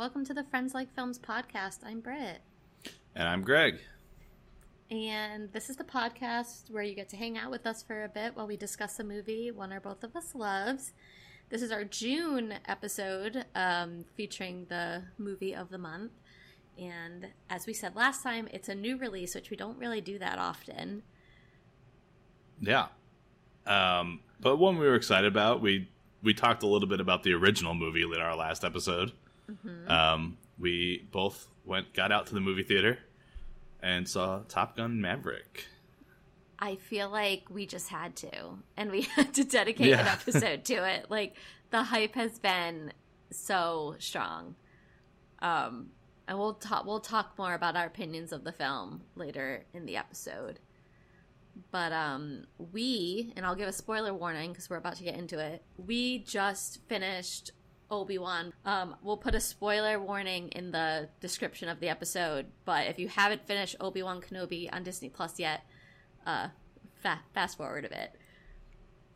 welcome to the Friends Like Films podcast. I'm Britt. And I'm Greg. And this is the podcast where you get to hang out with us for a bit while we discuss a movie one or both of us loves. This is our June episode um, featuring the movie of the month. And as we said last time, it's a new release, which we don't really do that often. Yeah. Um, but one we were excited about, we we talked a little bit about the original movie in our last episode. Mm-hmm. Um, we both went got out to the movie theater and saw Top Gun Maverick. I feel like we just had to, and we had to dedicate yeah. an episode to it. Like the hype has been so strong. Um, and we'll talk we'll talk more about our opinions of the film later in the episode. But um, we and I'll give a spoiler warning because we're about to get into it. We just finished Obi Wan. Um, we'll put a spoiler warning in the description of the episode. But if you haven't finished Obi Wan Kenobi on Disney Plus yet, uh, fa- fast forward a bit.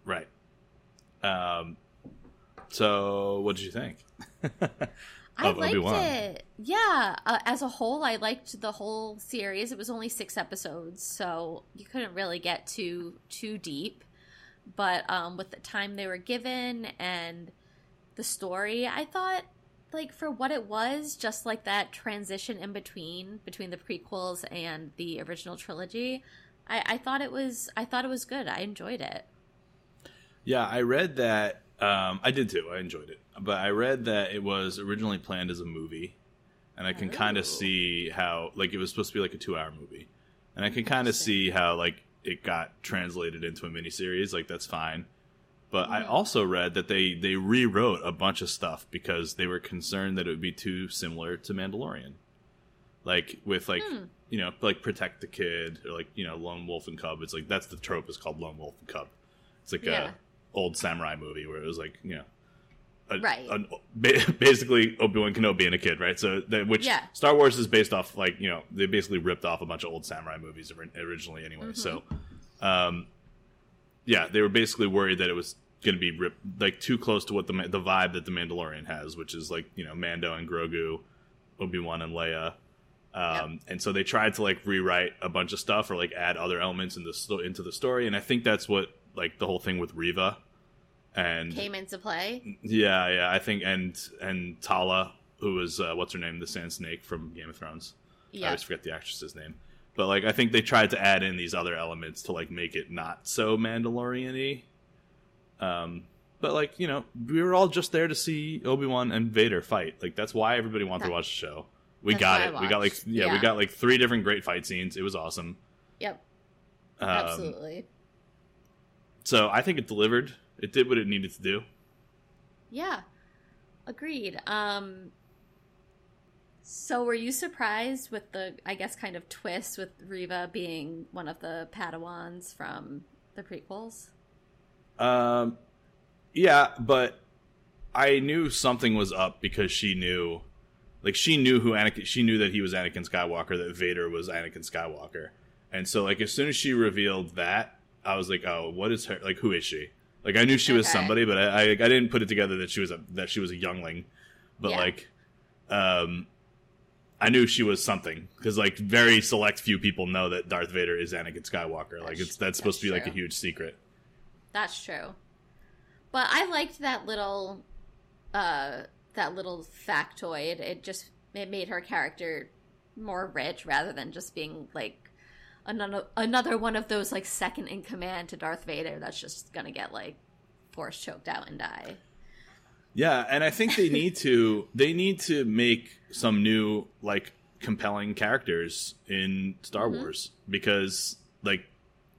Right. Um. So, what did you think? I liked Obi-Wan? it. Yeah, uh, as a whole, I liked the whole series. It was only six episodes, so you couldn't really get too too deep. But um, with the time they were given and the story, I thought like for what it was, just like that transition in between between the prequels and the original trilogy, I, I thought it was I thought it was good. I enjoyed it. Yeah, I read that. Um, I did too. I enjoyed it, but I read that it was originally planned as a movie, and I can oh. kind of see how like it was supposed to be like a two-hour movie, and I can kind of see how like it got translated into a miniseries. Like that's fine. But I also read that they they rewrote a bunch of stuff because they were concerned that it would be too similar to Mandalorian, like with like hmm. you know like protect the kid or like you know lone wolf and cub. It's like that's the trope is called lone wolf and cub. It's like yeah. a old samurai movie where it was like you know. A, right. A, basically, Obi Wan Kenobi and a kid, right? So, that, which yeah. Star Wars is based off, like you know, they basically ripped off a bunch of old samurai movies originally, anyway. Mm-hmm. So, um, yeah, they were basically worried that it was going to be rip, like too close to what the the vibe that the Mandalorian has, which is like you know Mando and Grogu, Obi Wan and Leia, um, yep. and so they tried to like rewrite a bunch of stuff or like add other elements in the into the story, and I think that's what like the whole thing with Reva and came into play. Yeah, yeah, I think and and Tala, who was uh, what's her name, the Sand Snake from Game of Thrones. I always forget the actress's name. But like I think they tried to add in these other elements to like make it not so Mandalorian-y um, but like you know, we were all just there to see Obi Wan and Vader fight. Like that's why everybody wanted that, to watch the show. We got it. We got like yeah, yeah, we got like three different great fight scenes. It was awesome. Yep. Um, Absolutely. So I think it delivered. It did what it needed to do. Yeah. Agreed. Um so were you surprised with the I guess kind of twist with Reva being one of the Padawans from the prequels? Um, yeah, but I knew something was up because she knew, like, she knew who Anakin. She knew that he was Anakin Skywalker, that Vader was Anakin Skywalker, and so like as soon as she revealed that, I was like, oh, what is her? Like, who is she? Like, I knew she was somebody, but I, I, I didn't put it together that she was a that she was a youngling, but yeah. like, um. I knew she was something because like very select few people know that Darth Vader is Anakin Skywalker. Like it's that's supposed to be like a huge secret. That's true. But I liked that little uh that little factoid. It just it made her character more rich rather than just being like another another one of those like second in command to Darth Vader that's just gonna get like force choked out and die. Yeah, and I think they need to they need to make some new like compelling characters in Star mm-hmm. Wars because like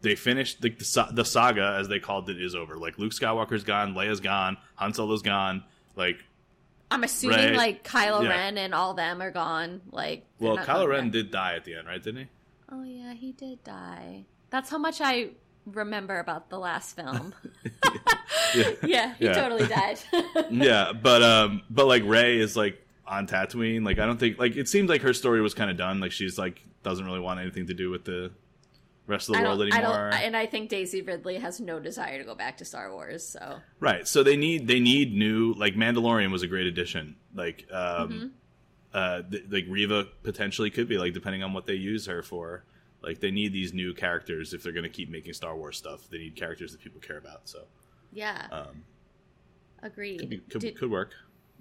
they finished the, the, the saga as they called it is over. Like Luke Skywalker's gone, Leia's gone, Han Solo's gone. Like I'm assuming Rey, like Kylo yeah. Ren and all them are gone. Like well, Kylo Ren did die at the end, right? Didn't he? Oh yeah, he did die. That's how much I remember about the last film. yeah. yeah, he yeah. totally died. yeah, but um, but like Rey is like on Tatooine. Like I don't think like it seems like her story was kind of done. Like she's like doesn't really want anything to do with the rest of the world anymore. I and I think Daisy Ridley has no desire to go back to Star Wars. So right, so they need they need new like Mandalorian was a great addition. Like um, mm-hmm. uh, th- like Reva potentially could be like depending on what they use her for. Like they need these new characters if they're going to keep making Star Wars stuff. They need characters that people care about. So Yeah, um, agreed. could, be, could, did, could work.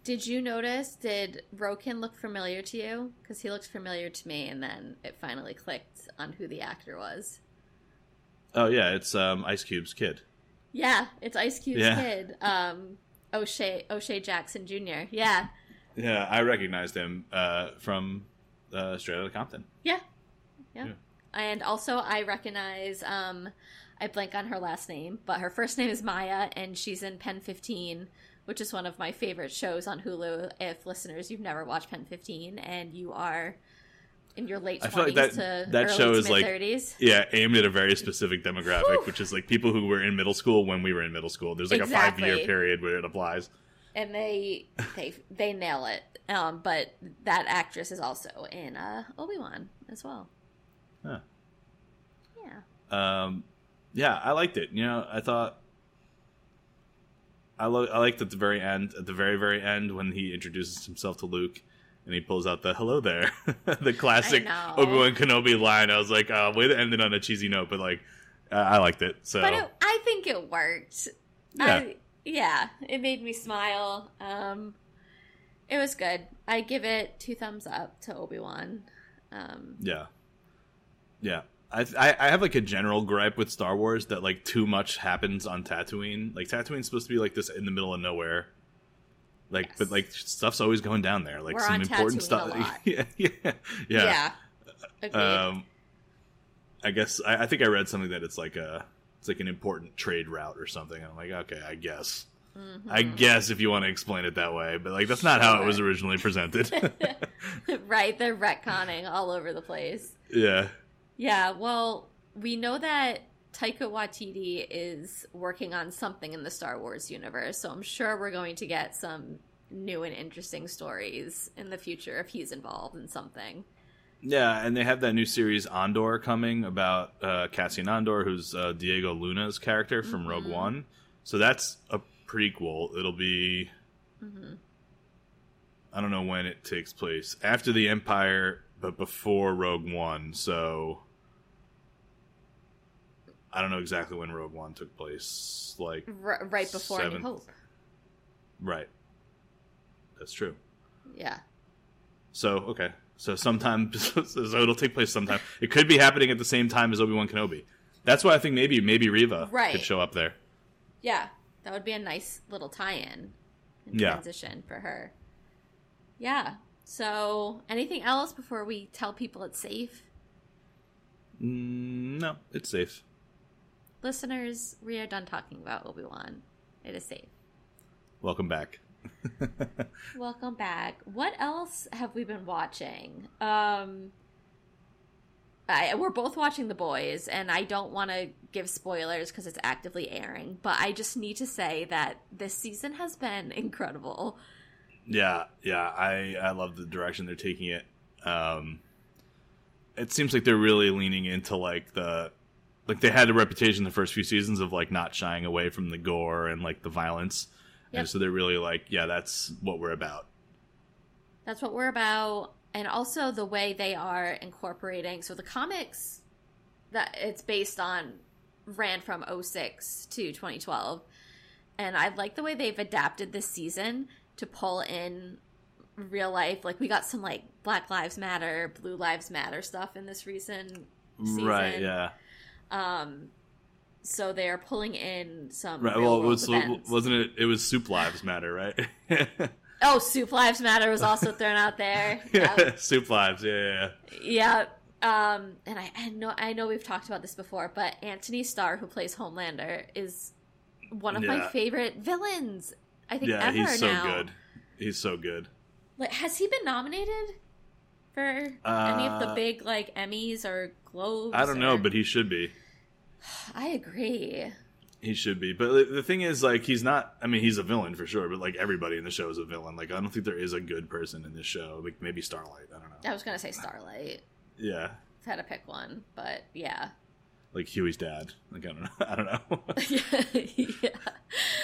Did you notice? Did Roken look familiar to you? Because he looked familiar to me, and then it finally clicked on who the actor was. Oh yeah, it's um, Ice Cube's kid. Yeah, it's Ice Cube's Yeah. kid, um, O'Shea O'Shea Jackson Jr. Yeah, Yeah, I recognized him uh, from uh, Straight Outta Compton. yeah, yeah. Yeah. And also, I recognize. Um, I blank on her last name, but her first name is Maya, and she's in Pen Fifteen, which is one of my favorite shows on Hulu. If listeners, you've never watched Pen Fifteen, and you are in your late I feel like twenties that- to that early show to is like- mid-thirties. Yeah, aimed at a very specific demographic, Whew. which is like people who were in middle school when we were in middle school. There's like a five year period where it applies. and they they they nail it. Um, but that actress is also in uh, Obi Wan as well. Huh. Yeah, Um, yeah, I liked it. You know, I thought I lo- I liked at the very end, at the very very end when he introduces himself to Luke and he pulls out the "Hello there," the classic. Obi Wan Kenobi line. I was like, uh, way to end it on a cheesy note, but like, uh, I liked it. So but it, I think it worked. Yeah. I, yeah, it made me smile. Um, it was good. I give it two thumbs up to Obi Wan. Um, Yeah, yeah. I, I I have like a general gripe with Star Wars that like too much happens on Tatooine. Like Tatooine's supposed to be like this in the middle of nowhere. Like, Yes. but like stuff's always going down there. Like We're some important Tatooine stuff. yeah, yeah, yeah. Agreed. Um, I guess I, I think I read something that it's like a it's like an important trade route or something. I'm like, okay, I guess. I Mhm. guess if you want to explain it that way, but like that's not how it was originally presented. right, they're retconning all over the place. yeah. Yeah, well, we know that Taika Waititi is working on something in the Star Wars universe, so I'm sure we're going to get some new and interesting stories in the future if he's involved in something. Yeah, and they have that new series Andor coming about uh, Cassian Andor, who's uh, Diego Luna's character from Rogue Mhm. One. So that's a prequel. It'll be hmm I don't know when it takes place after the Empire, but before Rogue One. So I don't know exactly when Rogue One took place. Like R- right before Any Seventh. Hope. right, that's true. Yeah. So okay, so sometime, so it'll take place sometime. It could be happening at the same time as Obi Wan Kenobi. That's why I think maybe maybe Reva Right. could show up there. Yeah. That would be a nice little tie-in Yeah. transition for her. Yeah. So, anything else before we tell people it's safe? Mm, no, it's safe. Listeners, we are done talking about Obi-Wan. It is safe. Welcome back. Welcome back. What else have we been watching? Um I, we're both watching The Boys, and I don't want to give spoilers because it's actively airing, but I just need to say that this season has been incredible. Yeah, yeah, I I love the direction they're taking it. Um, it seems like they're really leaning into like the like they had a reputation the first few seasons of like not shying away from the gore and like the violence, Yep. and so they're really like, yeah, that's what we're about. That's what we're about. And also the way they are incorporating. So the comics that it's based on ran from 06 to 2012. And I like the way they've adapted this season to pull in real life. Like we got some like Black Lives Matter, Blue Lives Matter stuff in this recent season. Right? Yeah. Um so they're pulling in some Right. Well, it was, wasn't it? It was Supe Lives Matter, right? oh, Supe Lives Matter was also thrown out there. yeah, Supe Lives. Yeah, yeah, yeah. Yeah. Um, and I, I know I know we've talked about this before, but Anthony Starr, who plays Homelander, is one of my favorite villains. I think Yeah, he's so now. good. He's so good. Like, has he been nominated for any of the Uh, big like Emmys or Globes? I don't know, but he should be. I agree. He should be. But the- thing is, like, he's not. I mean, he's a villain for sure. But like everybody in the show is a villain. Like, I don't think there is a good person in this show. Like, maybe Starlight. I don't know. I was gonna say Starlight. Yeah. I had to pick one, but yeah, like Hughie's dad. Like I don't know, I don't know. yeah, yeah.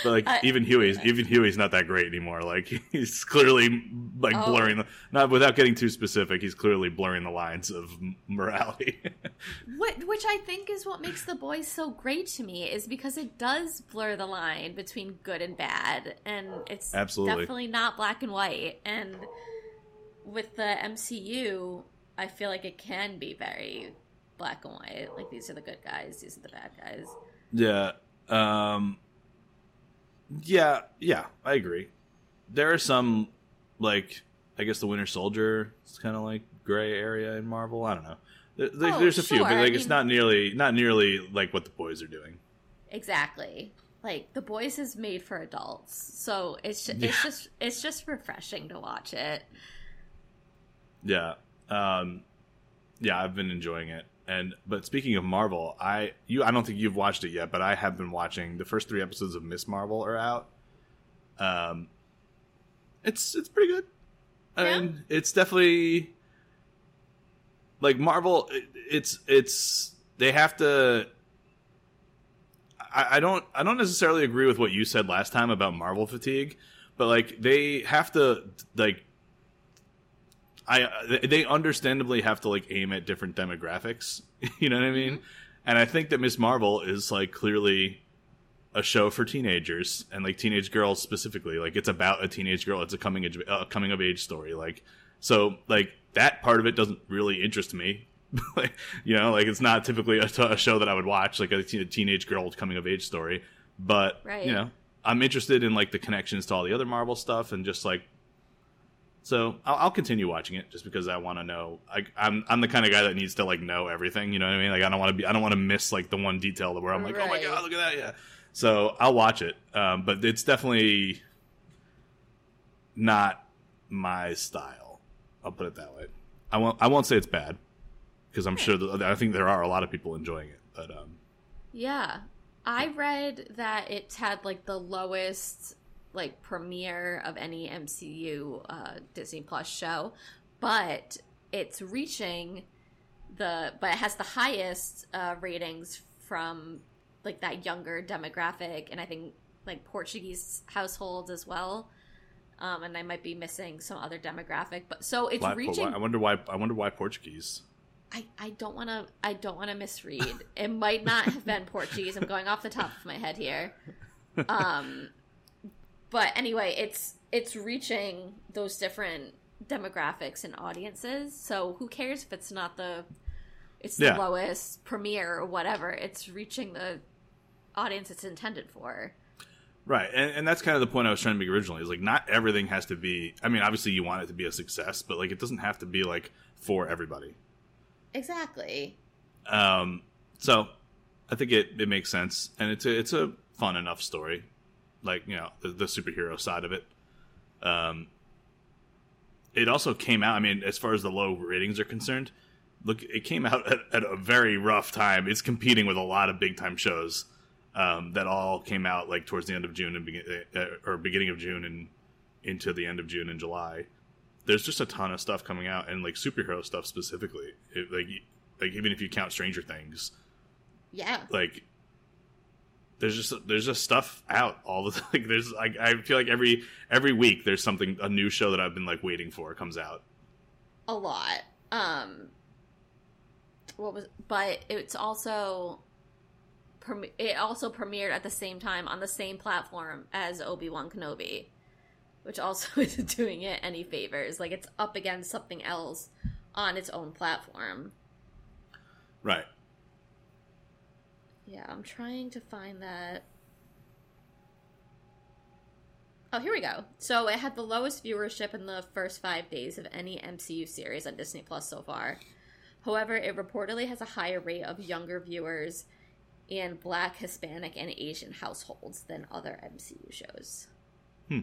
But like I- even Hughie's even Hughie's not that great anymore. Like he's clearly like Oh. blurring the not without getting too specific. He's clearly blurring the lines of morality. What, which I think is what makes the boys so great to me is because it does blur the line between good and bad, and it's Absolutely. definitely not black and white. And with the MCU, I feel like it can be very black and white. Like these are the good guys, these are the bad guys. yeah. Um. Yeah. Yeah. I agree. There are some like I guess the Winter Soldier is kind of like gray area in Marvel. I don't know. There, there- Oh, there's a few, sure. but I like it's mean- not nearly not nearly like what the boys are doing. Exactly. Like the boys is made for adults, so it's just, Yeah. it's just it's just refreshing to watch it. Yeah. Um yeah, I've been enjoying it. And but speaking of Marvel, I you I don't think you've watched it yet, but I have been watching the first 3 episodes of Miss Marvel are out. Um it's it's pretty good. I Yeah? mean, it's definitely like Marvel it, it's it's they have to I, I don't I don't necessarily agree with what you said last time about Marvel fatigue, but like they have to like I they understandably have to like aim at different demographics. You know what I mean? And I think that Miss Marvel is like clearly a show for teenagers and like teenage girls specifically. Like it's about a teenage girl. It's a coming age, uh, coming of age story. Like so like that part of it doesn't really interest me. like, you know, like it's not typically a, a show that I would watch, like a, teenage girl coming of age story. But Right. you know, I'm interested in like the connections to all the other Marvel stuff and just like so I'll, I'll continue watching it just because I want to know. Like I'm I'm the kind of guy that needs to like know everything. You know what I mean? Like I don't want to be I don't want to miss like the one detail where I'm like, oh my god, look at that, yeah. So I'll watch it, um, but it's definitely not my style. I'll put it that way. I won't I won't say it's bad because I'm sure that I think there are a lot of people enjoying it, but um, Yeah. I read that it's had like the lowest like premiere of any MCU uh, Disney Plus show, but it's reaching the but it has the highest uh, ratings from like that younger demographic and I think like Portuguese households as well. Um, and I might be missing some other demographic, but so it's reaching. I wonder why I wonder why Portuguese. I, I don't want to I don't want to misread. It might not have been Portuguese. I'm going off the top of my head here. Um, but anyway, it's it's reaching those different demographics and audiences. So who cares if it's not the it's the Yeah. lowest premiere or whatever. It's reaching the audience it's intended for. Right, and, and that's kind of the point I was trying to make originally. Is like not everything has to be. I mean, obviously you want it to be a success, but like it doesn't have to be like for everybody. Exactly. Um, so I think it, it makes sense, and it's a it's a fun enough story, like you know the, the superhero side of it. Um, it also came out. I mean, as far as the low ratings are concerned, look, it came out at, at a very rough time. It's competing with a lot of big time shows um, that all came out like towards the end of June and begin, uh, or beginning of June and into the end of June and July. There's just a ton of stuff coming out, and like superhero stuff specifically. It, like like even if you count Stranger Things, Yeah. like there's just there's just stuff out all the like there's like I feel like every every week there's something a new show that I've been like waiting for comes out. a lot. Um, what was? But it's also, it also premiered at the same time on the same platform as Obi Wan Kenobi, which also isn't doing it any favors. Like it's up against something else on its own platform. Right. Yeah, I'm trying to find that. Oh, here we go. So it had the lowest viewership in the first five days of any MCU series on Disney Plus so far. However, it reportedly has a higher rate of younger viewers in Black, Hispanic, and Asian households than other MCU shows. Hmm.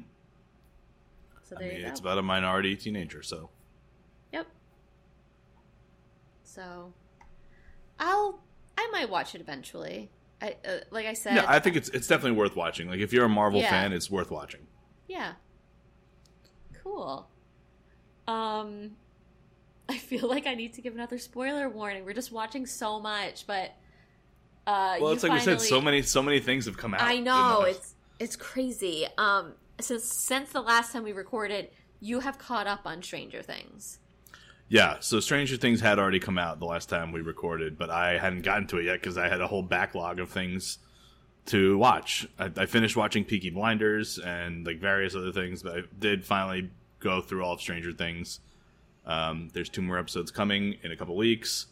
So I mean, you go. it's about a minority teenager, so Yep. So, I'll I might watch it eventually. I uh, like I said. yeah, I think it's it's definitely worth watching. Like if you're a Marvel Yeah. fan, it's worth watching. Yeah. Cool. Um I feel like I need to give another spoiler warning. We're just watching so much, but Uh, well, it's like we said, so many so many things have come out. I know it's it's crazy. Um, since since the last time we recorded, you have caught up on Stranger Things. Yeah, so Stranger Things had already come out the last time we recorded, but I hadn't gotten to it yet because I had a whole backlog of things to watch. I, I finished watching Peaky Blinders and like various other things, but I did finally go through all of Stranger Things. Um, there's two more episodes coming in a couple weeks,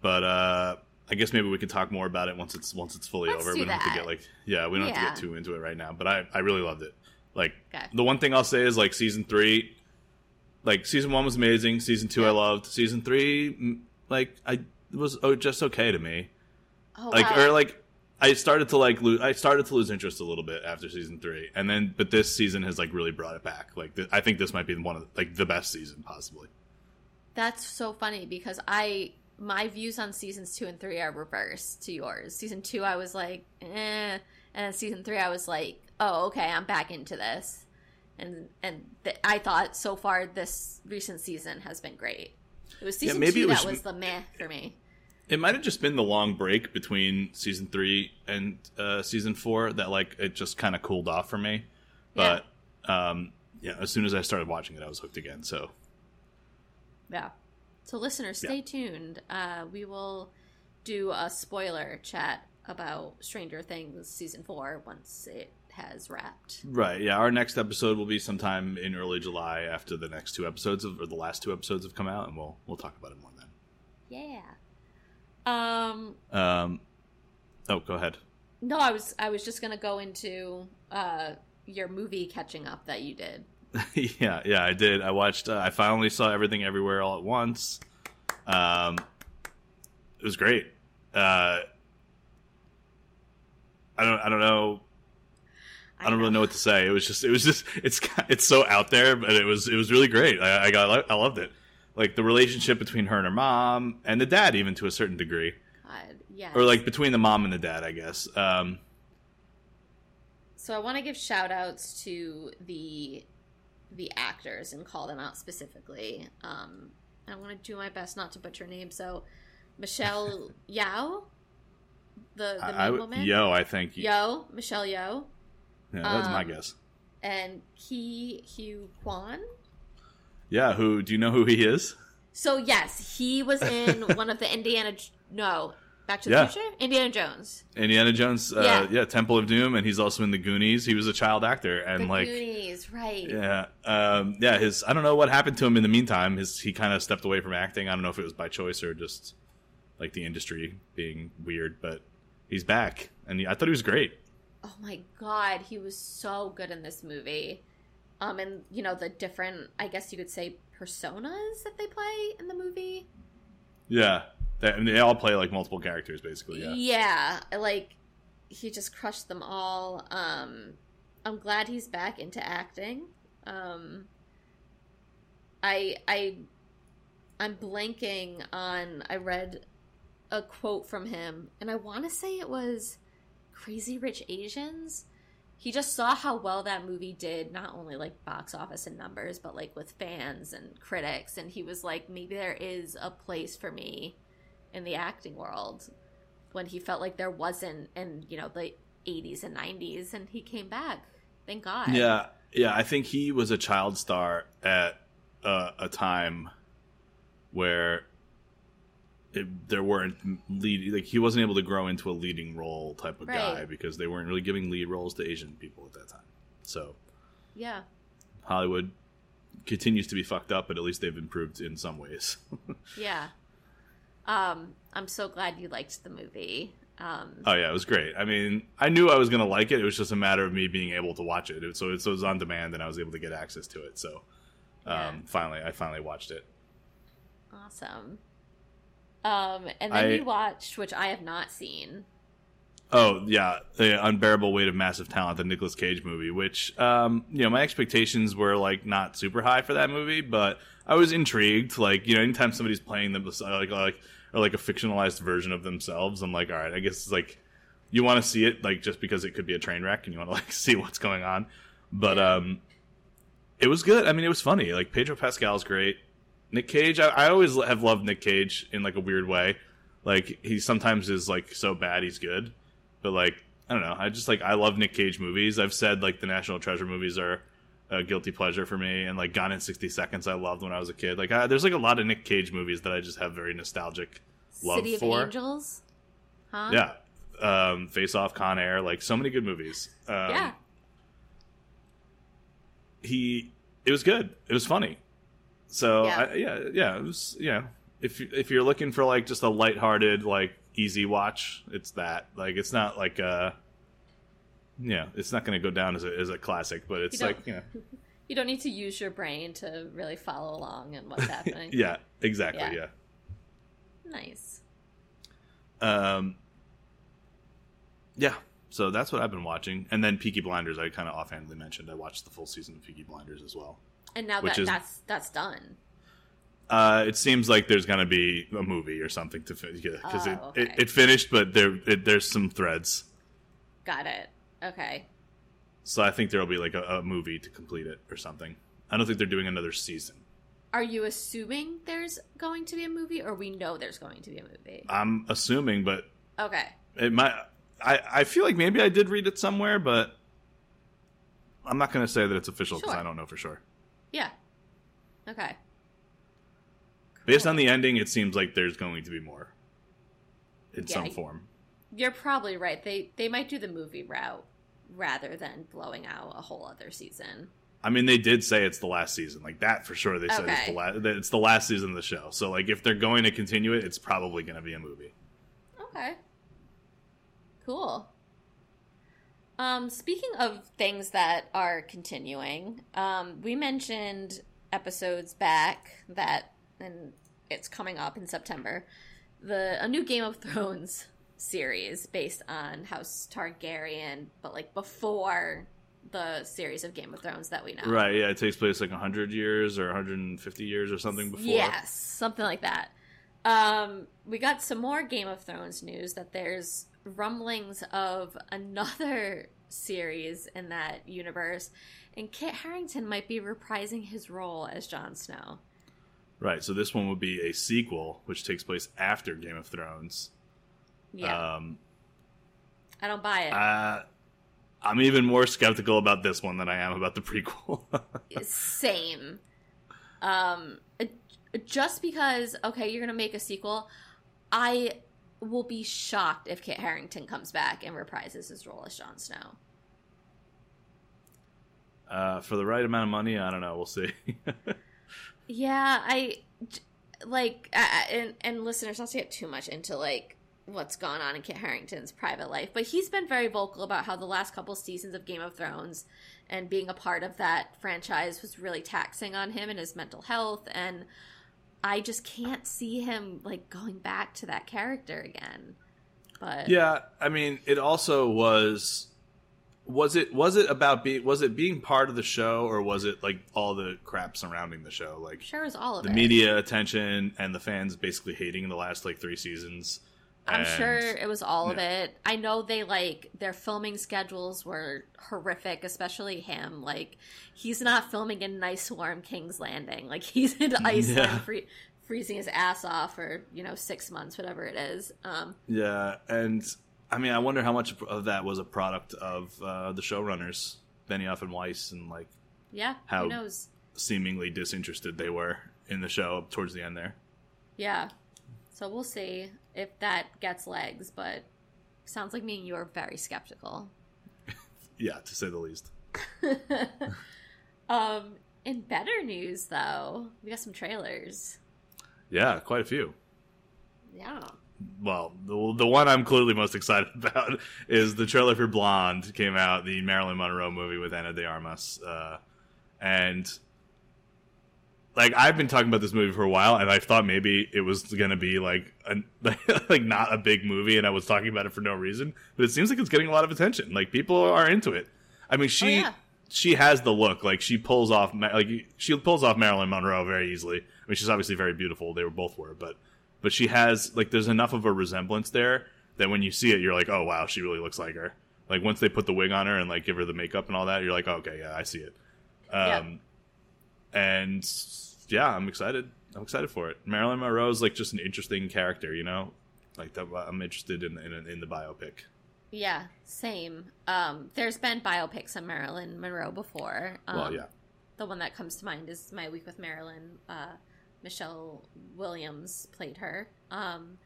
but uh, I guess maybe we can talk more about it once it's once it's fully Let's over. do we don't have to get like yeah, we don't have to get too into it right now. But I I really loved it. Like Okay. the one thing I'll say is like season three like season one was amazing. Season two I loved. Season three, like I it was oh, just okay to me. Oh, Like wow. or like I started to like lose. I started to lose interest a little bit after season three, and then but this season has like really brought it back. Like th- I think this might be one of the, like the best season possibly. That's so funny because I my views on seasons two and three are reversed to yours. Season two, I was like, eh, and season three, I was like, oh, okay, I'm back into this, and and th- I thought so far this recent season has been great. It was season maybe two was- that was the meh for me. It might have just been the long break between season three and uh, season four that like it just kind of cooled off for me. But um, yeah, as soon as I started watching it, I was hooked again. So Yeah. So listeners, stay tuned. Uh, we will do a spoiler chat about Stranger Things season four once it has wrapped. Right. Yeah. Our next episode will be sometime in early July after the next two episodes of, or the last two episodes have come out, and we'll we'll talk about it more then. Yeah. Um. Um. Oh, go ahead. No, I was I was just gonna go into uh your movie catching up that you did. yeah. Yeah. I did. I watched. Uh, I finally saw everything everywhere all at once. Um. It was great. Uh. I don't. I don't know. I don't really know what to say. It was just, it was just, it's, it's so out there, but it was, it was really great. I, I got, I loved it. Like the relationship between her and her mom, and the dad, even to a certain degree, God, yeah. or like between the mom and the dad, I guess. Um, So I want to give shout outs to the the actors and call them out specifically. Um, I want to do my best not to butcher names. So Michelle Yao, the the I, I, woman, yo, I think, Yo, Michelle Yeoh, yeah, that's my um, guess. and Ke Huy Quan. Yeah, who do you know who he is? So yes, he was in one of the Indiana. No, Back to the Yeah. Future, Indiana Jones, Indiana Jones, uh, Yeah. yeah. Temple of Doom, and he's also in the Goonies. He was a child actor, and the like, Goonies, right? yeah, um, yeah. His I don't know what happened to him in the meantime. His he kind of stepped away from acting. I don't know if it was by choice or just like the industry being weird, but he's back, and he, I thought he was great. Oh my god, he was so good in this movie. Um, and you know the different, I guess you could say, personas that they play in the movie. Yeah, they, I mean, they all play like multiple characters, basically. Yeah, Yeah, like he just crushed them all. Um, I'm glad he's back into acting. Um, I I I'm blanking on. I read a quote from him, and I want to say it was Crazy Rich Asians. He just saw how well that movie did, not only like box office and numbers, but like with fans and critics. And he was like, maybe there is a place for me in the acting world when he felt like there wasn't in you know the 80s and 90s and he came back thank god yeah, yeah. I think he was a child star at uh, a time where it, there weren't lead like he wasn't able to grow into a leading role type of guy because they weren't really giving lead roles to Asian people at that time. So yeah Hollywood continues to be fucked up, but at least they've improved in some ways. yeah um i'm so glad you liked the movie um oh yeah, it was great. I mean, I knew I was gonna like it. It was just a matter of me being able to watch it. It- So it, so it was on demand, and I was able to get access to it. So um, Yeah. finally, I finally watched it. awesome um and then I- you watched which i have not seen Oh yeah, the unbearable weight of massive talent, the Nicolas Cage movie. Which um, you know, my expectations were like not super high for that movie, but I was intrigued. Like you know, anytime somebody's playing them like like or like a fictionalized version of themselves, I'm like, all right, I guess it's like you want to see it like just because it could be a train wreck and you want to like see what's going on. But um, it was good. I mean, it was funny. Like Pedro Pascal's great. Nick Cage, I, I always have loved Nick Cage in like a weird way. Like he sometimes is like so bad he's good, but like I don't know. I just like I love Nick Cage movies. I've said like the National Treasure movies are a guilty pleasure for me, and like Gone in sixty seconds I loved when I was a kid. Like I, there's like a lot of Nick Cage movies that I just have very nostalgic love City for. of Angels. Huh? Yeah, um, Face Off, Con Air, like so many good movies. Um, Yeah. he it was good. It was funny. So Yeah. I, yeah, yeah, it was yeah. If if you're looking for like just a lighthearted like easy watch, it's that. Like it's not like uh yeah, it's not going to go down as a as a classic, but it's You like, you know, You don't need to use your brain to really follow along and what's happening. yeah, exactly, Yeah. yeah. Nice. Um Yeah, so that's what I've been watching. And then Peaky Blinders I kind of offhandedly mentioned. I watched the full season of Peaky Blinders as well. And now that is- that's that's done. Uh, it seems like there's going to be a movie or something to finish because it, Oh, okay. it, it finished, but there it, there's some threads. Got it. Okay. So I think there'll be like a, a movie to complete it or something. I don't think they're doing another season. Are you assuming there's going to be a movie, or we know there's going to be a movie? I'm assuming, but Okay. it might. I I feel like maybe I did read it somewhere, but I'm not going to say that it's official because Sure. I don't know for sure. Yeah. Okay. Based on the ending, it seems like there's going to be more in Yeah, some form. You're probably right. They they might do the movie route rather than blowing out a whole other season. I mean, they did say it's the last season, like that for sure. They said it's the last. It's the last season of the show. So, like, if they're going to continue it, it's probably going to be a movie. Okay. Cool. Um, speaking of things that are continuing, um, we mentioned episodes back that, and it's coming up in September, the a new Game of Thrones series based on House Targaryen, but like before the series of Game of Thrones that we know. Right? Yeah, it takes place like 100 years or 150 years or something before. Yes, something like that. Um, we got some more Game of Thrones news that there's rumblings of another series in that universe, and Kit Harington might be reprising his role as Jon Snow. Right. So this one would be a sequel, which takes place after Game of Thrones. Yeah, Um, I don't buy it. uh, I'm even more skeptical about this one than I am about the prequel. Same. Um, just because okay, you're gonna make a sequel, I will be shocked if Kit Harington comes back and reprises his role as Jon Snow. uh, for the right amount of money, I don't know. We'll see. Yeah, I like, I, and and listeners, not to get too much into like what's gone on in Kit Harington's private life, but he's been very vocal about how the last couple seasons of Game of Thrones and being a part of that franchise was really taxing on him and his mental health, and I just can't see him like going back to that character again. But yeah, I mean, it also was. Was it was it about being was it being part of the show or was it like all the crap surrounding the show like sure is all of the it. media attention and the fans basically hating in the last like three seasons. I'm And- sure it was all of it. I know they like their filming schedules were horrific, especially him. Like he's not filming in nice warm King's Landing. Like he's in Iceland Yeah. free- freezing his ass off for, you know, 6 months whatever it is. Um Yeah, and I mean, I wonder how much of that was a product of uh, the showrunners, Benioff and Weiss, and like yeah, How- who knows. seemingly disinterested they were in the show towards the end there. Yeah. So we'll see if that gets legs, but sounds like me and you are very skeptical. Yeah, to say the least. um in better news though, we got some trailers. Yeah, quite a few. Yeah. Well, the, the one I'm clearly most excited about is the trailer for Blonde came out, the Marilyn Monroe movie with Ana de Armas, uh, and like I've been talking about this movie for a while, and I thought maybe it was gonna be like a, like not a big movie, and I was talking about it for no reason, but it seems like it's getting a lot of attention. Like people are into it. I mean, she Oh, yeah. she has the look, like she pulls off like she pulls off Marilyn Monroe very easily. I mean, she's obviously very beautiful. They were both were, but but she has like there's enough of a resemblance there that when you see it, you're like, oh wow, she really looks like her. Like once they put the wig on her and like give her the makeup and all that, you're like, okay, yeah, I see it. Um, and yeah, I'm excited. I'm excited for it. Marilyn Monroe is like just an interesting character, you know. Like that, I'm interested in in, in the biopic. Yeah, same. Um, there's been biopics on Marilyn Monroe before. Um, well, yeah. The one that comes to mind is My Week with Marilyn. Uh, Michelle Williams played her. Um,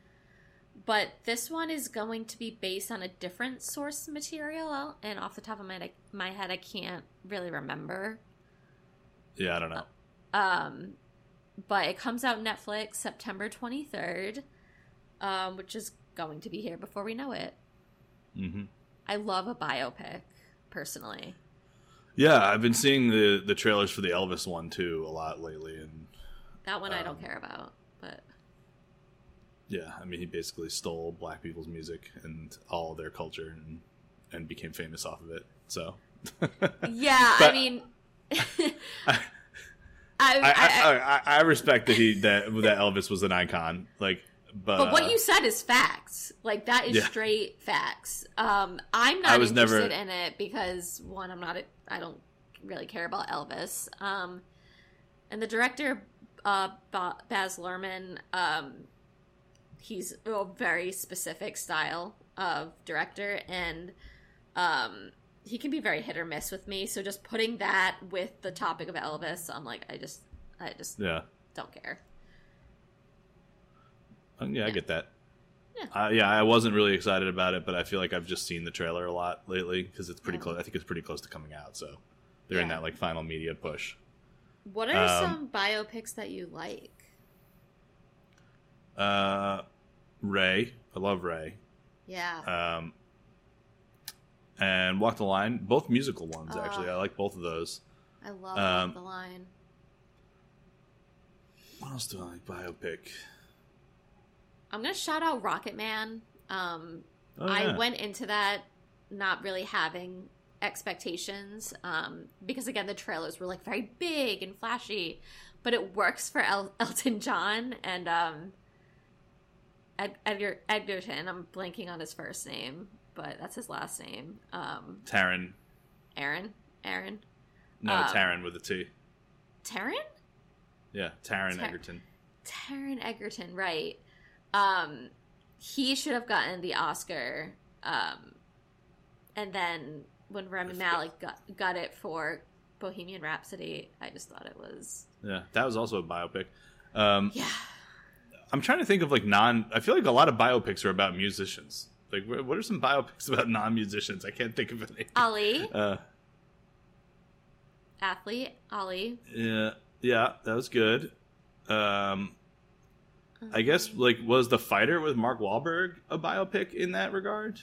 but this one is going to be based on a different source material, and off the top of my my head, I can't really remember. Yeah, I don't know. Um, but it comes out Netflix September twenty third, um, which is going to be here before we know it. Mm-hmm. I love a biopic, personally. Yeah, I've been seeing the the trailers for the Elvis one too a lot lately, and that one um, I don't um, care about. But yeah, I mean, he basically stole black people's music and all their culture and and became famous off of it. So yeah, I mean. I, I, I, I, respect that he that that Elvis was an icon. Like, but, but what uh, you said is facts. Like that is yeah. straight facts. Um, I'm not interested never... in it because one, I'm not. I don't really care about Elvis. Um, and the director, uh, Baz Luhrmann, um, he's a very specific style of director, and um, he can be very hit or miss with me. So just putting that with the topic of Elvis, I'm like, I just, I just, yeah, don't care. Um, yeah, I get that. Yeah. Uh, yeah, I wasn't really excited about it, but I feel like I've just seen the trailer a lot lately because it's pretty yeah. close. I think it's pretty close to coming out, so they're yeah. in that like final media push. What are um, some biopics that you like? Uh, Ray, I love Ray. Yeah. Um, and Walk the Line, both musical ones uh, actually. I like both of those. I love um, Walk the Line. What else do I like? Biopic. I'm gonna shout out Rocketman. Um, oh, yeah. I went into that not really having expectations um, because again the trailers were like very big and flashy, but it works for El- Elton John and um, Ed- Edgar Edgerton. I'm blanking on his first name, but that's his last name. Um, Taron. Aaron. Aaron. No, um, Taron with a T. Taron. Yeah, Taron Tar- Egerton. Taron Egerton, right? Um, he should have gotten the Oscar. Um, and then when Rami Malek got got it for Bohemian Rhapsody, I just thought it was. Yeah, that was also a biopic. Um, yeah. I'm trying to think of like non. I feel like a lot of biopics are about musicians. Like, what are some biopics about non-musicians? I can't think of any. Ali. Uh, Athlete Ali. Yeah, yeah, that was good. Um, I guess like was the fighter with Mark Wahlberg a biopic in that regard?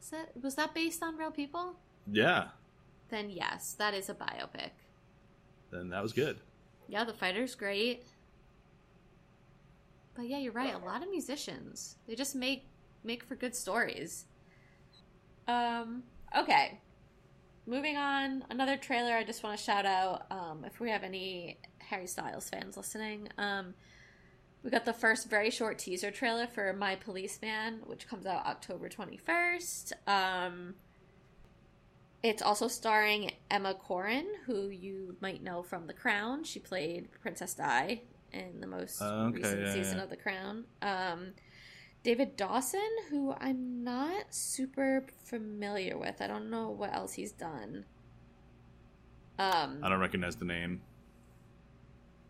Is that was that based on real people? Yeah. Then yes, that is a biopic. Then that was good. Yeah, the fighter's great. But yeah, you're right. A lot of musicians they just make make for good stories. Um. Okay. Moving on, another trailer I just want to shout out. Um, if we have any Harry Styles fans listening, um, we got the first very short teaser trailer for My Policeman, which comes out October 21st. Um, it's also starring Emma Corrin, who you might know from The Crown. She played Princess Di in the most okay, recent yeah, season yeah. of The Crown. Um, David Dawson, who I'm not super familiar with. I don't know what else he's done. Um, I don't recognize the name.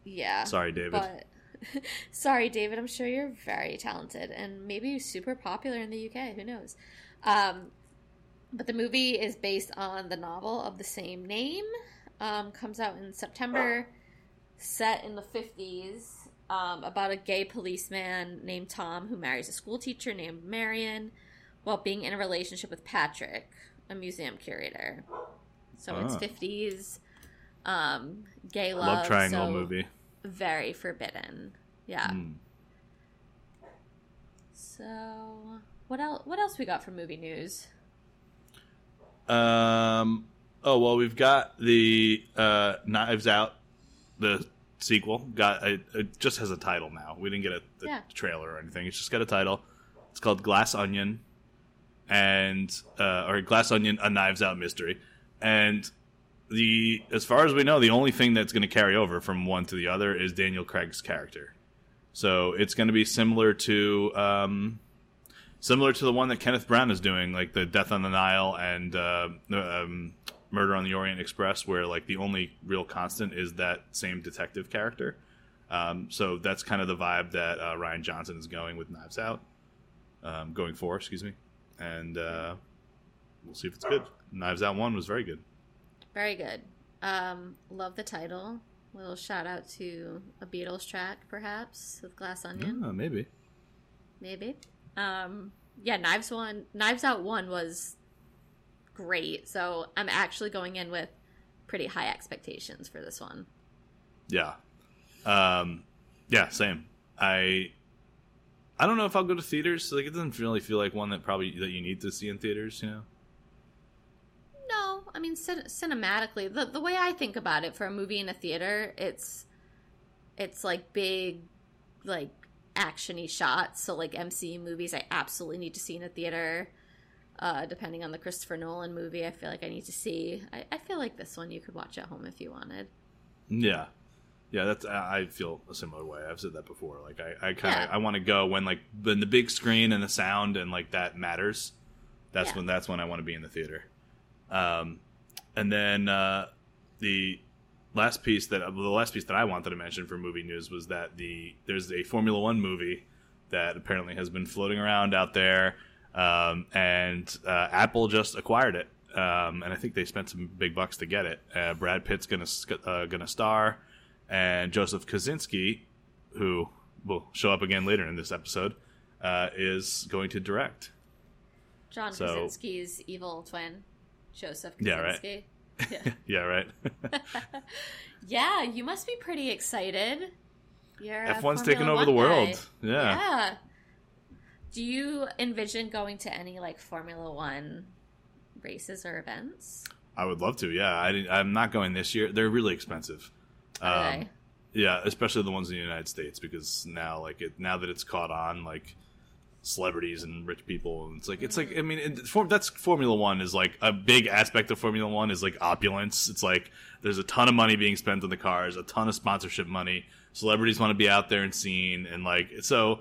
Yeah. Sorry, David. But Sorry, David. I'm sure you're very talented and maybe super popular in the UK. Who knows? Um, but the movie is based on the novel of the same name. Um, comes out in September, set in the 50s, um, about a gay policeman named Tom who marries a school teacher named Marion while being in a relationship with Patrick, a museum curator. So it's 50s, um, gay love. love triangle so movie very forbidden. Yeah. Mm. So, what else? What else we got from movie news? Um. Oh well, we've got the uh, Knives Out, the sequel. Got it, it just has a title now. We didn't get a, a yeah. trailer or anything. It's just got a title. It's called Glass Onion, and uh, or Glass Onion: A Knives Out Mystery, and the as far as we know, the only thing that's going to carry over from one to the other is Daniel Craig's character. So it's going to be similar to um, similar to the one that Kenneth Brown is doing, like the Death on the Nile and uh, um, Murder on the Orient Express, where like the only real constant is that same detective character. Um, so that's kind of the vibe that uh, Rian Johnson is going with Knives Out, um, going for, excuse me, and uh, we'll see if it's good. Knives Out one was very good. Very good. Um, love the title. Little shout out to a Beatles track, perhaps with Glass Onion. Yeah, maybe. Maybe. Um, yeah, Knives one, Knives Out one was great. So I'm actually going in with pretty high expectations for this one. Yeah, um, yeah, same. I I don't know if I'll go to theaters. Like, it doesn't really feel like one that probably that you need to see in theaters. You know. No, I mean cin- cinematically, the the way I think about it for a movie in a theater, it's it's like big, like actiony shots. So like MCU movies, I absolutely need to see in a theater. Uh, depending on the Christopher Nolan movie, I feel like I need to see. I, I feel like this one you could watch at home if you wanted. Yeah, yeah. That's I feel a similar way. I've said that before. Like I, I kind of Yeah. I want to go when like when the big screen and the sound and like that matters. That's Yeah. when that's when I want to be in the theater. Um, and then uh, the last piece that the last piece that I wanted to mention for movie news was that the there's a Formula One movie that apparently has been floating around out there, um, and uh, Apple just acquired it, um, and I think they spent some big bucks to get it. Uh, Brad Pitt's gonna uh, gonna star, and Joseph Kosinski, who will show up again later in this episode, uh, is going to direct. John So- Krasinski's evil twin, Joseph Kosinski. Yeah, right. Yeah. Yeah, right. Yeah, you must be pretty excited. You're a F1's taking over the guy. world. Yeah. Yeah. Do you envision going to any like Formula One races or events? I would love to. Yeah, I, i'm not going this year. They're really expensive. Um, they? Yeah, especially the ones in the United States because now, like it, now that it's caught on, like celebrities and rich people, and it's like it's like I mean, it, form, that's Formula One is like a big aspect of Formula One is like opulence. It's like there's a ton of money being spent on the cars, a ton of sponsorship money. Celebrities want to be out there and seen, and like so.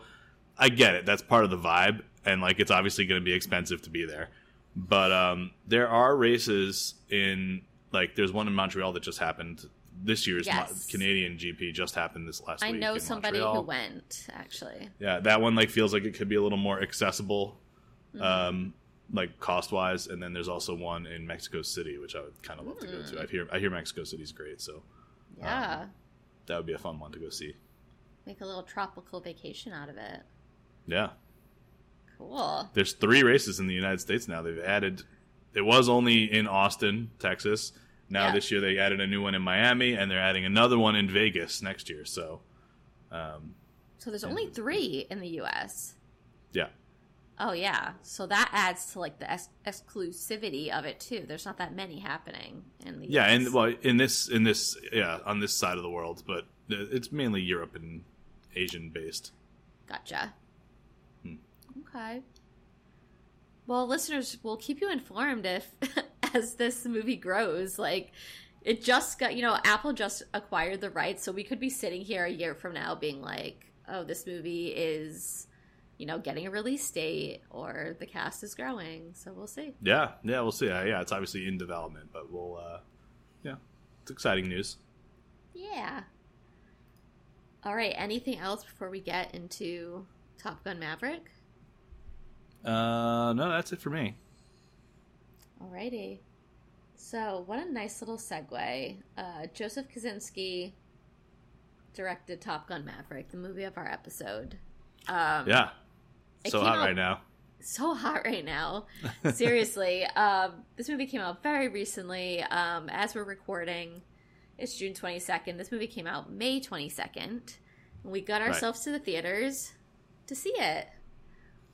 I get it. That's part of the vibe, and like it's obviously going to be expensive to be there. But um, there are races in like there's one in Montreal that just happened. This year's Mo- Canadian GP just happened this last I week. know somebody Montreal. who went actually. Yeah, that one like feels like it could be a little more accessible, Mm-hmm. um, like cost wise. And then there's also one in Mexico City, which I would kind of love to go Mm. to. I hear I hear Mexico City's great, so Yeah, that would be a fun one to go see. make a little tropical vacation out of it. Yeah, Cool. there's three races in the United States now. They've added. It was only in Austin, Texas. Now Yeah. this year they added a new one in Miami, and they're adding another one in Vegas next year. So, um, So there's only three in the U.S. yeah, Oh yeah, so that adds to like the ex- exclusivity of it too. There's not that many happening in the yeah, US. and well, in this in this yeah on this side of the world, but it's mainly Europe and Asian based. Gotcha. Okay. Well, listeners, we'll keep you informed if, as this movie grows, like it just got, you know, Apple just acquired the rights, so we could be sitting here a year from now being like, oh, this movie is, you know, getting a release date or the cast is growing. So we'll see. Yeah, yeah, we'll see. Uh, yeah, it's obviously in development, but we'll uh, yeah, it's exciting news. Yeah. All right. Anything else before we get into Top Gun Maverick? Uh, no, that's it for me. Alrighty. So, what a nice little segue. Uh, Joseph Kosinski directed Top Gun Maverick, the movie of our episode. Um, Yeah, so hot out- right now. So hot right now. Seriously. um, this movie came out very recently. Um, as we're recording, it's June 22nd. This movie came out May 22nd. And we got Right. ourselves to the theaters to see it.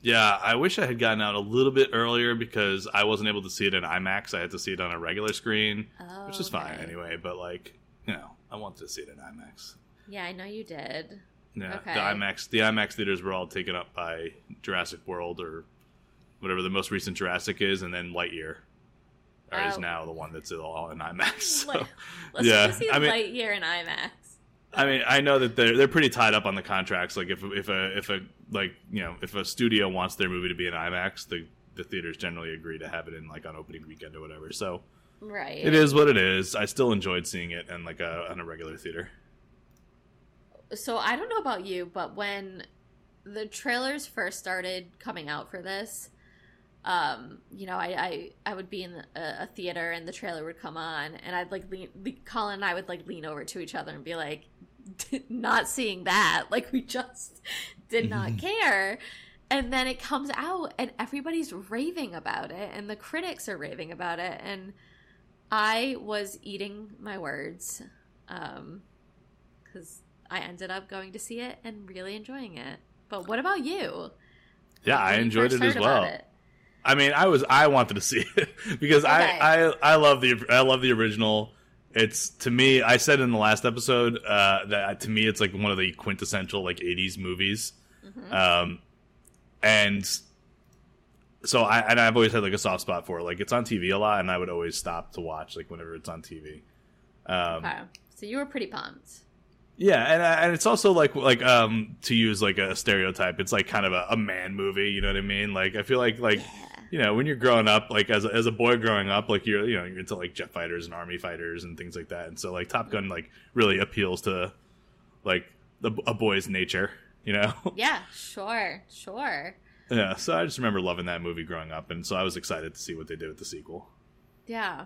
Yeah, I wish I had gotten out a little bit earlier because I wasn't able to see it in IMAX. I had to see it on a regular screen, Oh, which is fine anyway. But like, you know, I wanted to see it in IMAX. Yeah, I know you did. Yeah, Okay. the IMAX the IMAX theaters were all taken up by Jurassic World or whatever the most recent Jurassic is, and then Lightyear is Oh. now the one that's all in IMAX. So, yeah, I mean, Lightyear in IMAX. I mean, I know that they're they're pretty tied up on the contracts. Like if if a if a like you know if a studio wants their movie to be in IMAX, the the theaters generally agree to have it in like on opening weekend or whatever. So right, it is what it is. I still enjoyed seeing it in like a on a regular theater. So I don't know about you, but when the trailers first started coming out for this, um, you know, I, I, I would be in a, a, theater and the trailer would come on, and I'd like lean, Colin and I would like lean over to each other and be like, not seeing that, like we just did not care. And then it comes out and everybody's raving about it, and the critics are raving about it, and I was eating my words, um, because I ended up going to see it and really enjoying it. But what about you? Yeah, I enjoyed it as well. It? I mean, I was I wanted to see it because okay. I, I I love the I love the original. It's to me. I said in the last episode uh, that to me it's like one of the quintessential like '80s movies, mm-hmm. um, and so I and I've always had like a soft spot for it. Like it's on TV a lot, and I would always stop to watch like whenever it's on TV. Um, okay, so you were pretty pumped. Yeah, and and it's also like like um to use like a stereotype. It's like kind of a, a man movie. You know what I mean? Like I feel like like. Yeah you know, when you're growing up, like as a, as a boy growing up, like you're you know you're into like jet fighters and army fighters and things like that, and so like Top Gun like really appeals to like the, a boy's nature, you know? Yeah, sure, sure. Yeah, so I just remember loving that movie growing up, and so I was excited to see what they did with the sequel. Yeah.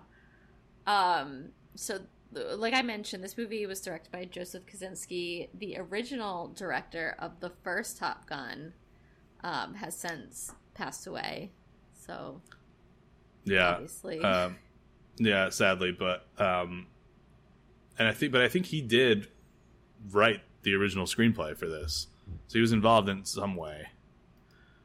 Um. So, like I mentioned, this movie was directed by Joseph Kosinski. The original director of the first Top Gun um, has since passed away. So yeah, obviously, um, yeah, sadly, but um, and I think, but I think he did write the original screenplay for this, so he was involved in some way.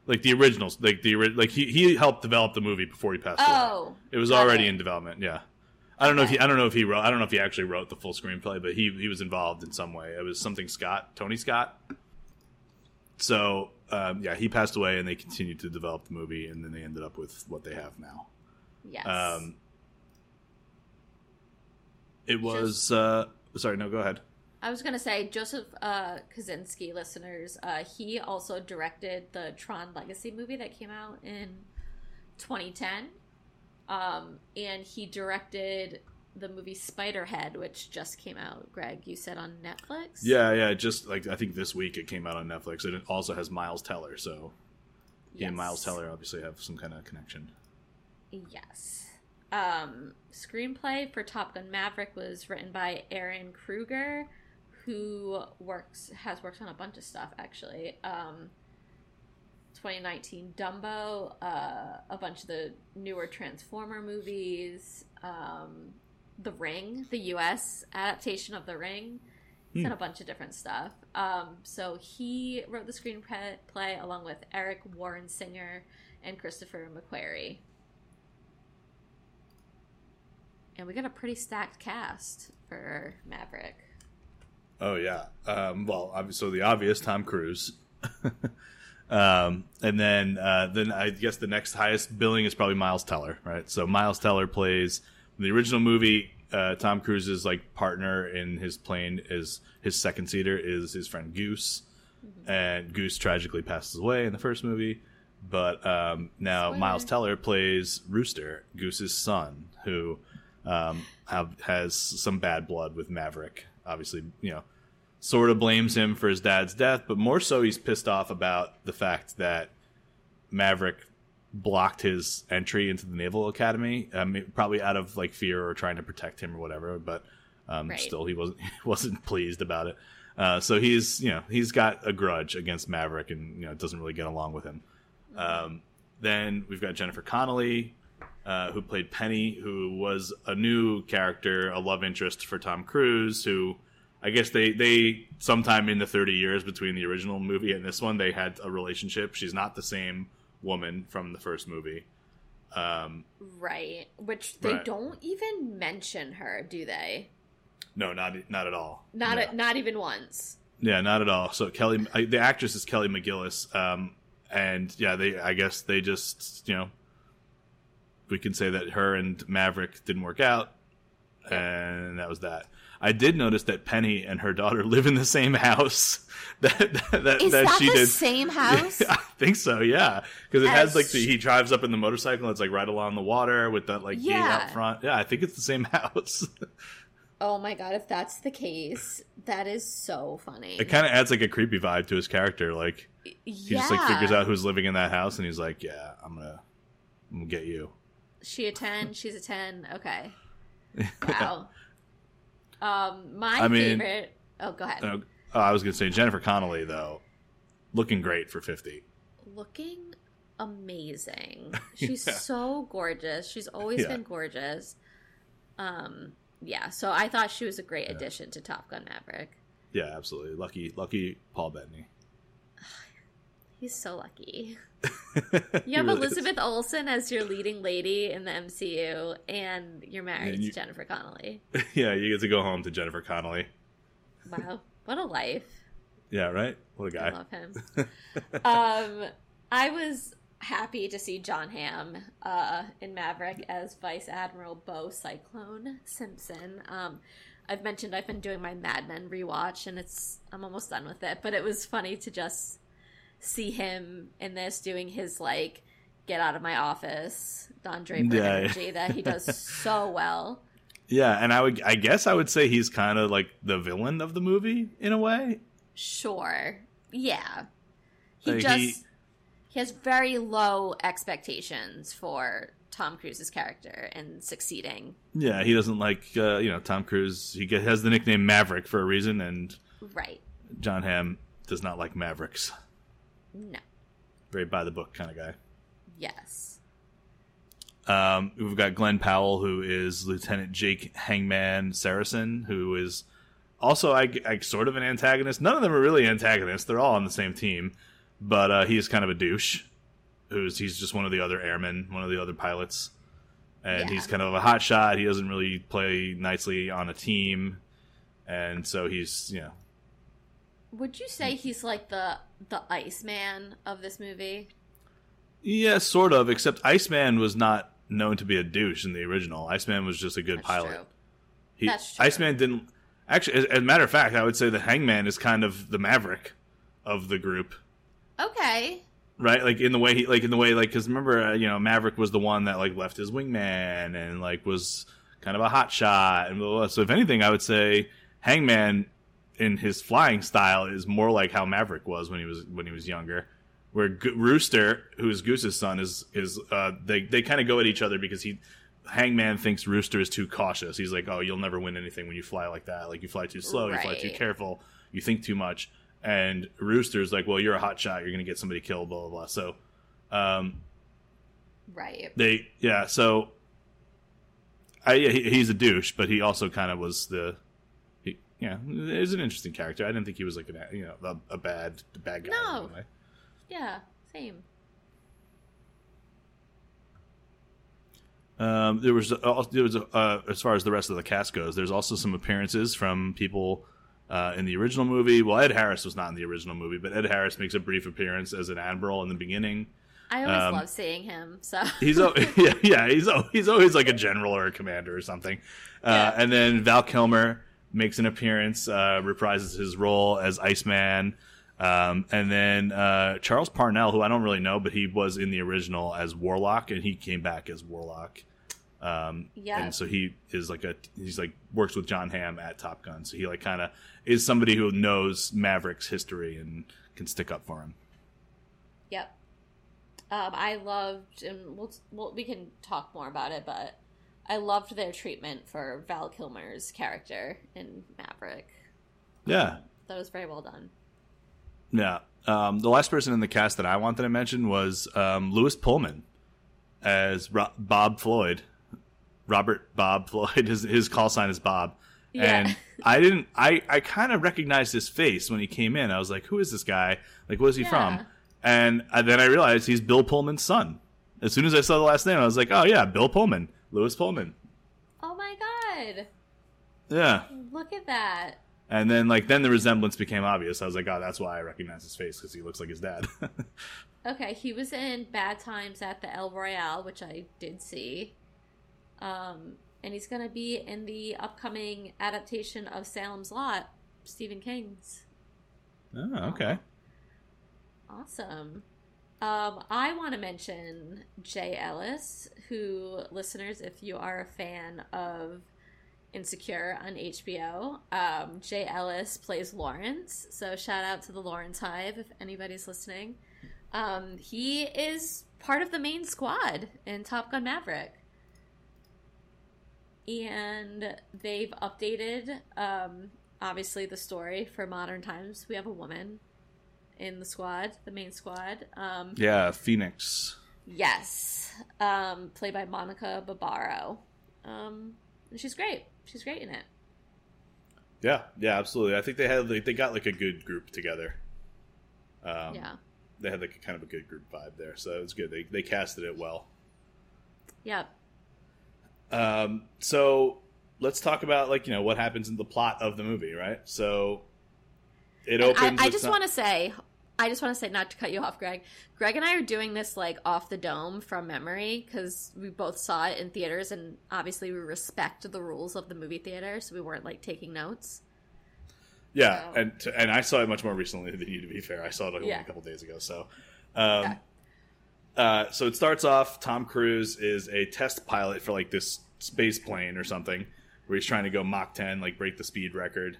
Like the originals, like the like he he helped develop the movie before he passed oh, away. It was already it. in development. Yeah, I don't okay. know if he I don't know if he wrote I don't know if he actually wrote the full screenplay, but he he was involved in some way. It was something Scott Tony Scott. So um, yeah, he passed away, and they continued to develop the movie, and then they ended up with what they have now. Yes. Um, it was. Uh, sorry, no, go ahead. I was gonna say Joseph uh, Kosinski, listeners. Uh, he also directed the Tron Legacy movie that came out in 2010, um, and he directed the movie Spiderhead, which just came out. Greg, you said on Netflix. Yeah, yeah. Just like I think this week it came out on Netflix, and it also has Miles Teller. So he and Miles Teller obviously have some kind of connection. Yes. Um, screenplay for Top Gun Maverick was written by Ehren Kruger, who works has worked on a bunch of stuff actually. Um, 2019 Dumbo, uh, a bunch of the newer Transformer movies, um, the Ring, the U.S. adaptation of The Ring. He's done hmm. a bunch of different stuff. Um, so he wrote the screenplay along with Eric Warren Singer and Christopher McQuarrie. And we got a pretty stacked cast for Maverick. Oh yeah. Um, well, so the obvious Tom Cruise. um, and then uh, then I guess the next highest billing is probably Miles Teller, right? So Miles Teller plays the original movie, uh, Tom Cruise's like partner in his plane is his second seater is his friend Goose, mm-hmm. and Goose tragically passes away in the first movie. But um, now Spoiler. Miles Teller plays Rooster, Goose's son, who um, have, has some bad blood with Maverick. Obviously, you know, sort of blames him for his dad's death, but more so he's pissed off about the fact that Maverick blocked his entry into the Naval Academy, um, probably out of like fear or trying to protect him or whatever. But um, right. still, he wasn't he wasn't pleased about it. Uh, so he's you know he's got a grudge against Maverick and you know doesn't really get along with him. Um, then we've got Jennifer Connelly, uh, who played Penny, who was a new character, a love interest for Tom Cruise, who. I guess they, they sometime in the 30 years between the original movie and this one, they had a relationship. She's not the same woman from the first movie. Um, right, which they right. don't even mention her, do they? No, not not at all. Not no. a, not even once. Yeah, not at all. So Kelly, the actress is Kelly McGillis, um, and yeah, they I guess they just you know we can say that her and Maverick didn't work out, and that was that. I did notice that Penny and her daughter live in the same house. That that, that, Is that that she the did. same house? I think so, yeah. Because it has like the, he drives up in the motorcycle. and It's like right along the water with that like gate Yeah. out front. Yeah, I think it's the same house. oh my god, if that's the case, that is so funny. it kind of adds like a creepy vibe to his character. Like he yeah. just like figures out who's living in that house, and he's like, "Yeah, I'm gonna, I'm gonna get you." She a ten, she's a ten. Okay. Wow. Um, my I mean- favorite. Oh, go ahead. Uh, oh, I was gonna say Jennifer Connelly though, looking great for fifty. Looking amazing. She's Yeah. so gorgeous. She's always Yeah. been gorgeous. Um, yeah. So I thought she was a great addition to Top Gun Maverick. Yeah, absolutely. Lucky, lucky Paul Bettany. He's so lucky. You have really is. Elizabeth Olsen as your leading lady in the MCU, and you're married And you- to Jennifer Connelly. yeah, you get to go home to Jennifer Connelly. Wow, what a life! Yeah, right. What a guy. I love him. um, I was happy to see Jon Hamm uh, in Maverick as Vice Admiral Beau Cyclone Simpson. Um, I've mentioned I've been doing my Mad Men rewatch, and it's I'm almost done with it. But it was funny to just see him in this doing his like get out of my office Don Draper Yeah. energy that he does so well. Yeah, and I would, I guess, I would say he's kind of like the villain of the movie in a way. Sure. Yeah. He Like, just he- he, has very low expectations for Tom Cruise's character and succeeding. Yeah, he doesn't like, uh, you know, Tom Cruise. He has the nickname Maverick for a reason, and Right. Jon Hamm does not like Mavericks. No. Very by the book kind of guy. Yes. Um, we've got Glen Powell, who is Lieutenant Jake Hangman Seresin, who is also I, I sort of an antagonist. None of them are really antagonists; they're all on the same team, but uh, he is kind of a douche. Who's he's just one of the other airmen, one of the other pilots, and Yeah. he's kind of a hot shot. He doesn't really play nicely on a team, and so he's you know Would you say he's like the the Iceman of this movie? yeah, sort of. Except Iceman was not known to be a douche in the original. Iceman was just a good That's pilot. true. He, That's true. Iceman didn't actually. As, as a matter of fact, I would say the Hangman is kind of the Maverick of the group, Okay. right? Like in the way he, like in the way, like because remember, uh, you know, Maverick was the one that like left his wingman and like was kind of a hot shot and blah, blah, blah. So if anything, I would say Hangman in his flying style is more like how Maverick was when he was when he was younger. Where Go- Rooster, who's Goose's son, is is uh, they they kind of go at each other because he Hangman thinks Rooster is too cautious. He's like, "Oh, you'll never win anything when you fly like that. Like you fly too slow, you fly too careful, you think too much." And Rooster's like, "Well, you're a hot shot. You're going to get somebody killed." Blah blah blah. So, um, Right. they yeah. So, I yeah, he, he's a douche, but he also kind of was the. He, yeah, is an interesting character. I didn't think he was like a you know a, a bad a bad guy. No. Anyway. Yeah. Same. Um, there was uh, there was uh, as far as the rest of the cast goes. There's also some appearances from people uh, in the original movie. Well, Ed Harris was not in the original movie, but Ed Harris makes a brief appearance as an admiral in the beginning. I always Um, love seeing him. So He's yeah yeah he's he's always like a general or a commander or something. Uh, Yeah. And then Val Kilmer makes an appearance, uh, reprises his role as Iceman. Um, and then uh, Charles Parnell, who I don't really know, but he was in the original as Warlock, and he came back as Warlock. Um, Yeah. and so he is like a he's like works with Jon Hamm at Top Gun, so he like kind of is somebody who knows Maverick's history and can stick up for him. Yep. Um, I loved, and we'll, we'll we can talk more about it, but I loved their treatment for Val Kilmer's character in Maverick. Yeah, That was very well done. Yeah. Um, the last person in the cast that I wanted to mention was um, Lewis Pullman as Ro- Bob Floyd. Robert Bob Floyd. His his call sign is Bob. Yeah. And I didn't. I I kind of recognized his face when he came in. I was like, "Who is this guy? Like, where's he Yeah. from?" And uh, then I realized he's Bill Pullman's son. As soon as I saw the last name, I was like, "Oh yeah, Bill Pullman, Lewis Pullman." Oh my god! Yeah. Look at that. And then like then the resemblance became obvious. I was like, "Oh, that's why I recognize his face because he looks like his dad." Okay, he was in Bad Times at the El Royale, which I did see. Um, and he's going to be in the upcoming adaptation of Salem's Lot, Stephen King's. Oh, okay. Awesome. Um, I want to mention Jay Ellis, who, listeners, if you are a fan of Insecure on HBO, um, Jay Ellis plays Lawrence. So shout out to the Lawrence Hive if anybody's listening. Um, he is part of the main squad in Top Gun Maverick. And they've updated, um, obviously, the story for modern times. We have a woman in the squad, the main squad. Um, yeah, Phoenix. Yes, um, played by Monica Barbaro. Um, she's great. She's great in it. Yeah, yeah, absolutely. I think they had like, they got like a good group together. Um, yeah, they had like a kind of a good group vibe there, so it was good. They they casted it well. Yep. Um, so let's talk about like you know what happens in the plot of the movie, right? So it opens. I, I just want to say, I just want to say, not to cut you off, Greg. Greg and I are doing this like off the dome from memory because we both saw it in theaters, and obviously we respect the rules of the movie theater, so we weren't like taking notes. Yeah, so. and and I saw it much more recently than you. To be fair, I saw it only yeah. a couple days ago. So, um, yeah. uh, so it starts off. Tom Cruise is a test pilot for like this space plane or something, where he's trying to go Mach 10, like break the speed record,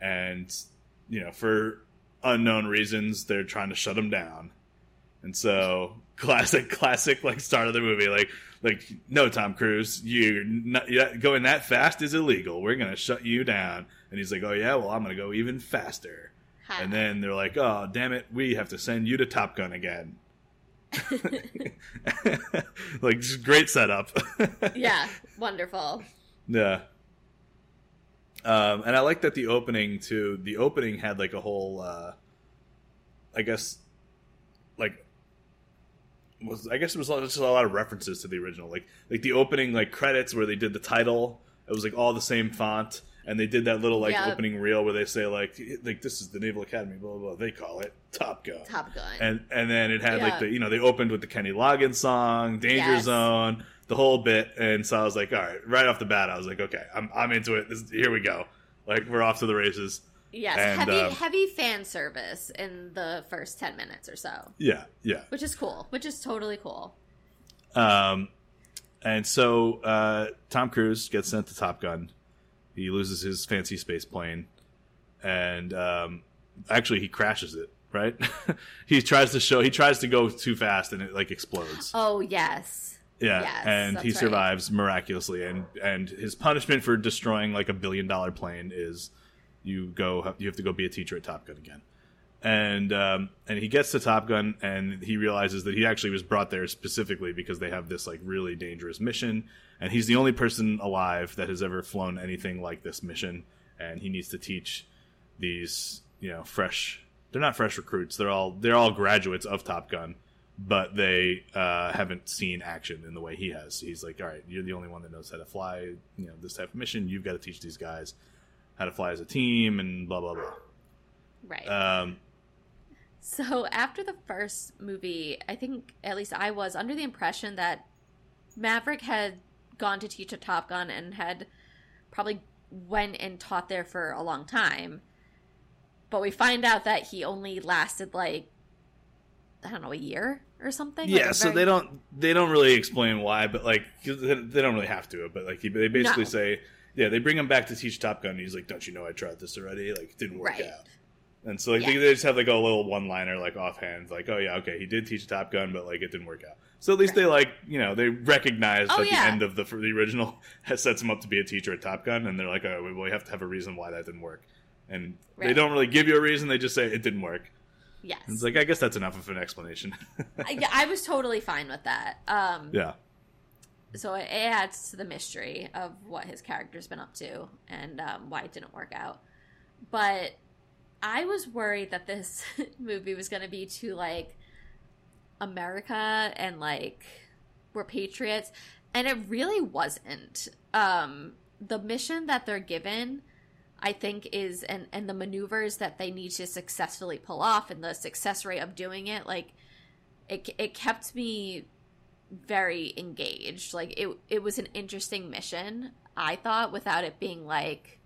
and you know, for unknown reasons, they're trying to shut him down. And so, classic, classic, like start of the movie, like, like no, Tom Cruise, you're, not, you're going that fast is illegal. We're gonna shut you down. And he's like, oh yeah, well I'm gonna go even faster. And then they're like, oh damn it, we have to send you to Top Gun again. like great setup. yeah, wonderful. Yeah. Um, and I like that the opening to The opening had like a whole, uh, I guess, like was I guess it was just a lot of references to the original, like like the opening like credits where they did the title. It was like all the same font, and they did that little like yep. opening reel where they say like like this is the Naval Academy, blah blah. blah. They call it Top Gun. Top Gun. And and then it had yeah. like the you know they opened with the Kenny Loggins song, Danger yes. Zone the whole bit, and so I was like, all right, right off the bat, I was like, okay, I'm I'm into it. This, here we go. Like we're off to the races. Yes, and, heavy um, heavy fan service in the first ten minutes or so. Yeah, yeah, which is cool. Which is totally cool. Um, and so uh, Tom Cruise gets sent to Top Gun. He loses his fancy space plane, and um, actually he crashes it. Right? he tries to show. He tries to go too fast, and it like explodes. Oh yes yeah, yes, and he survives right. miraculously, and and his punishment for destroying like a billion dollar plane is you go you have to go be a teacher at Top Gun again, and um, and he gets to Top Gun and he realizes that he actually was brought there specifically because they have this like really dangerous mission, and he's the only person alive that has ever flown anything like this mission, and he needs to teach these you know fresh they're not fresh recruits they're all they're all graduates of Top Gun but they uh, haven't seen action in the way he has. He's like, all right, you're the only one that knows how to fly, you know, this type of mission. You've got to teach these guys how to fly as a team and blah blah blah. Right. Um, so after the first movie, I think at least I was under the impression that Maverick had gone to teach at Top Gun and had probably went and taught there for a long time. But we find out that he only lasted like I don't know a year or something. Yeah, like so very... they don't they don't really explain why, but like they don't really have to. But like they basically no. say, yeah, they bring him back to teach Top Gun. And he's like, "Don't you know I tried this already? Like, it didn't work right. out." And so like yeah. they, they, just have like a little one liner like offhand, like, "Oh yeah, okay, he did teach Top Gun, but like it didn't work out." So at least right. they like you know they recognize oh, that yeah. the end of the the original sets him up to be a teacher at Top Gun, and they're like, "Oh, well, we have to have a reason why that didn't work." And right. they don't really give you a reason; they just say it didn't work. Yes. It's like I guess that's enough of an explanation. I, I was totally fine with that. Um, yeah. So it adds to the mystery of what his character's been up to and um, why it didn't work out. But I was worried that this movie was going to be too like America and like we're patriots, and it really wasn't. Um, the mission that they're given I think is and and the maneuvers that they need to successfully pull off and the success rate of doing it like it it kept me very engaged. Like it it was an interesting mission, I thought, without it being like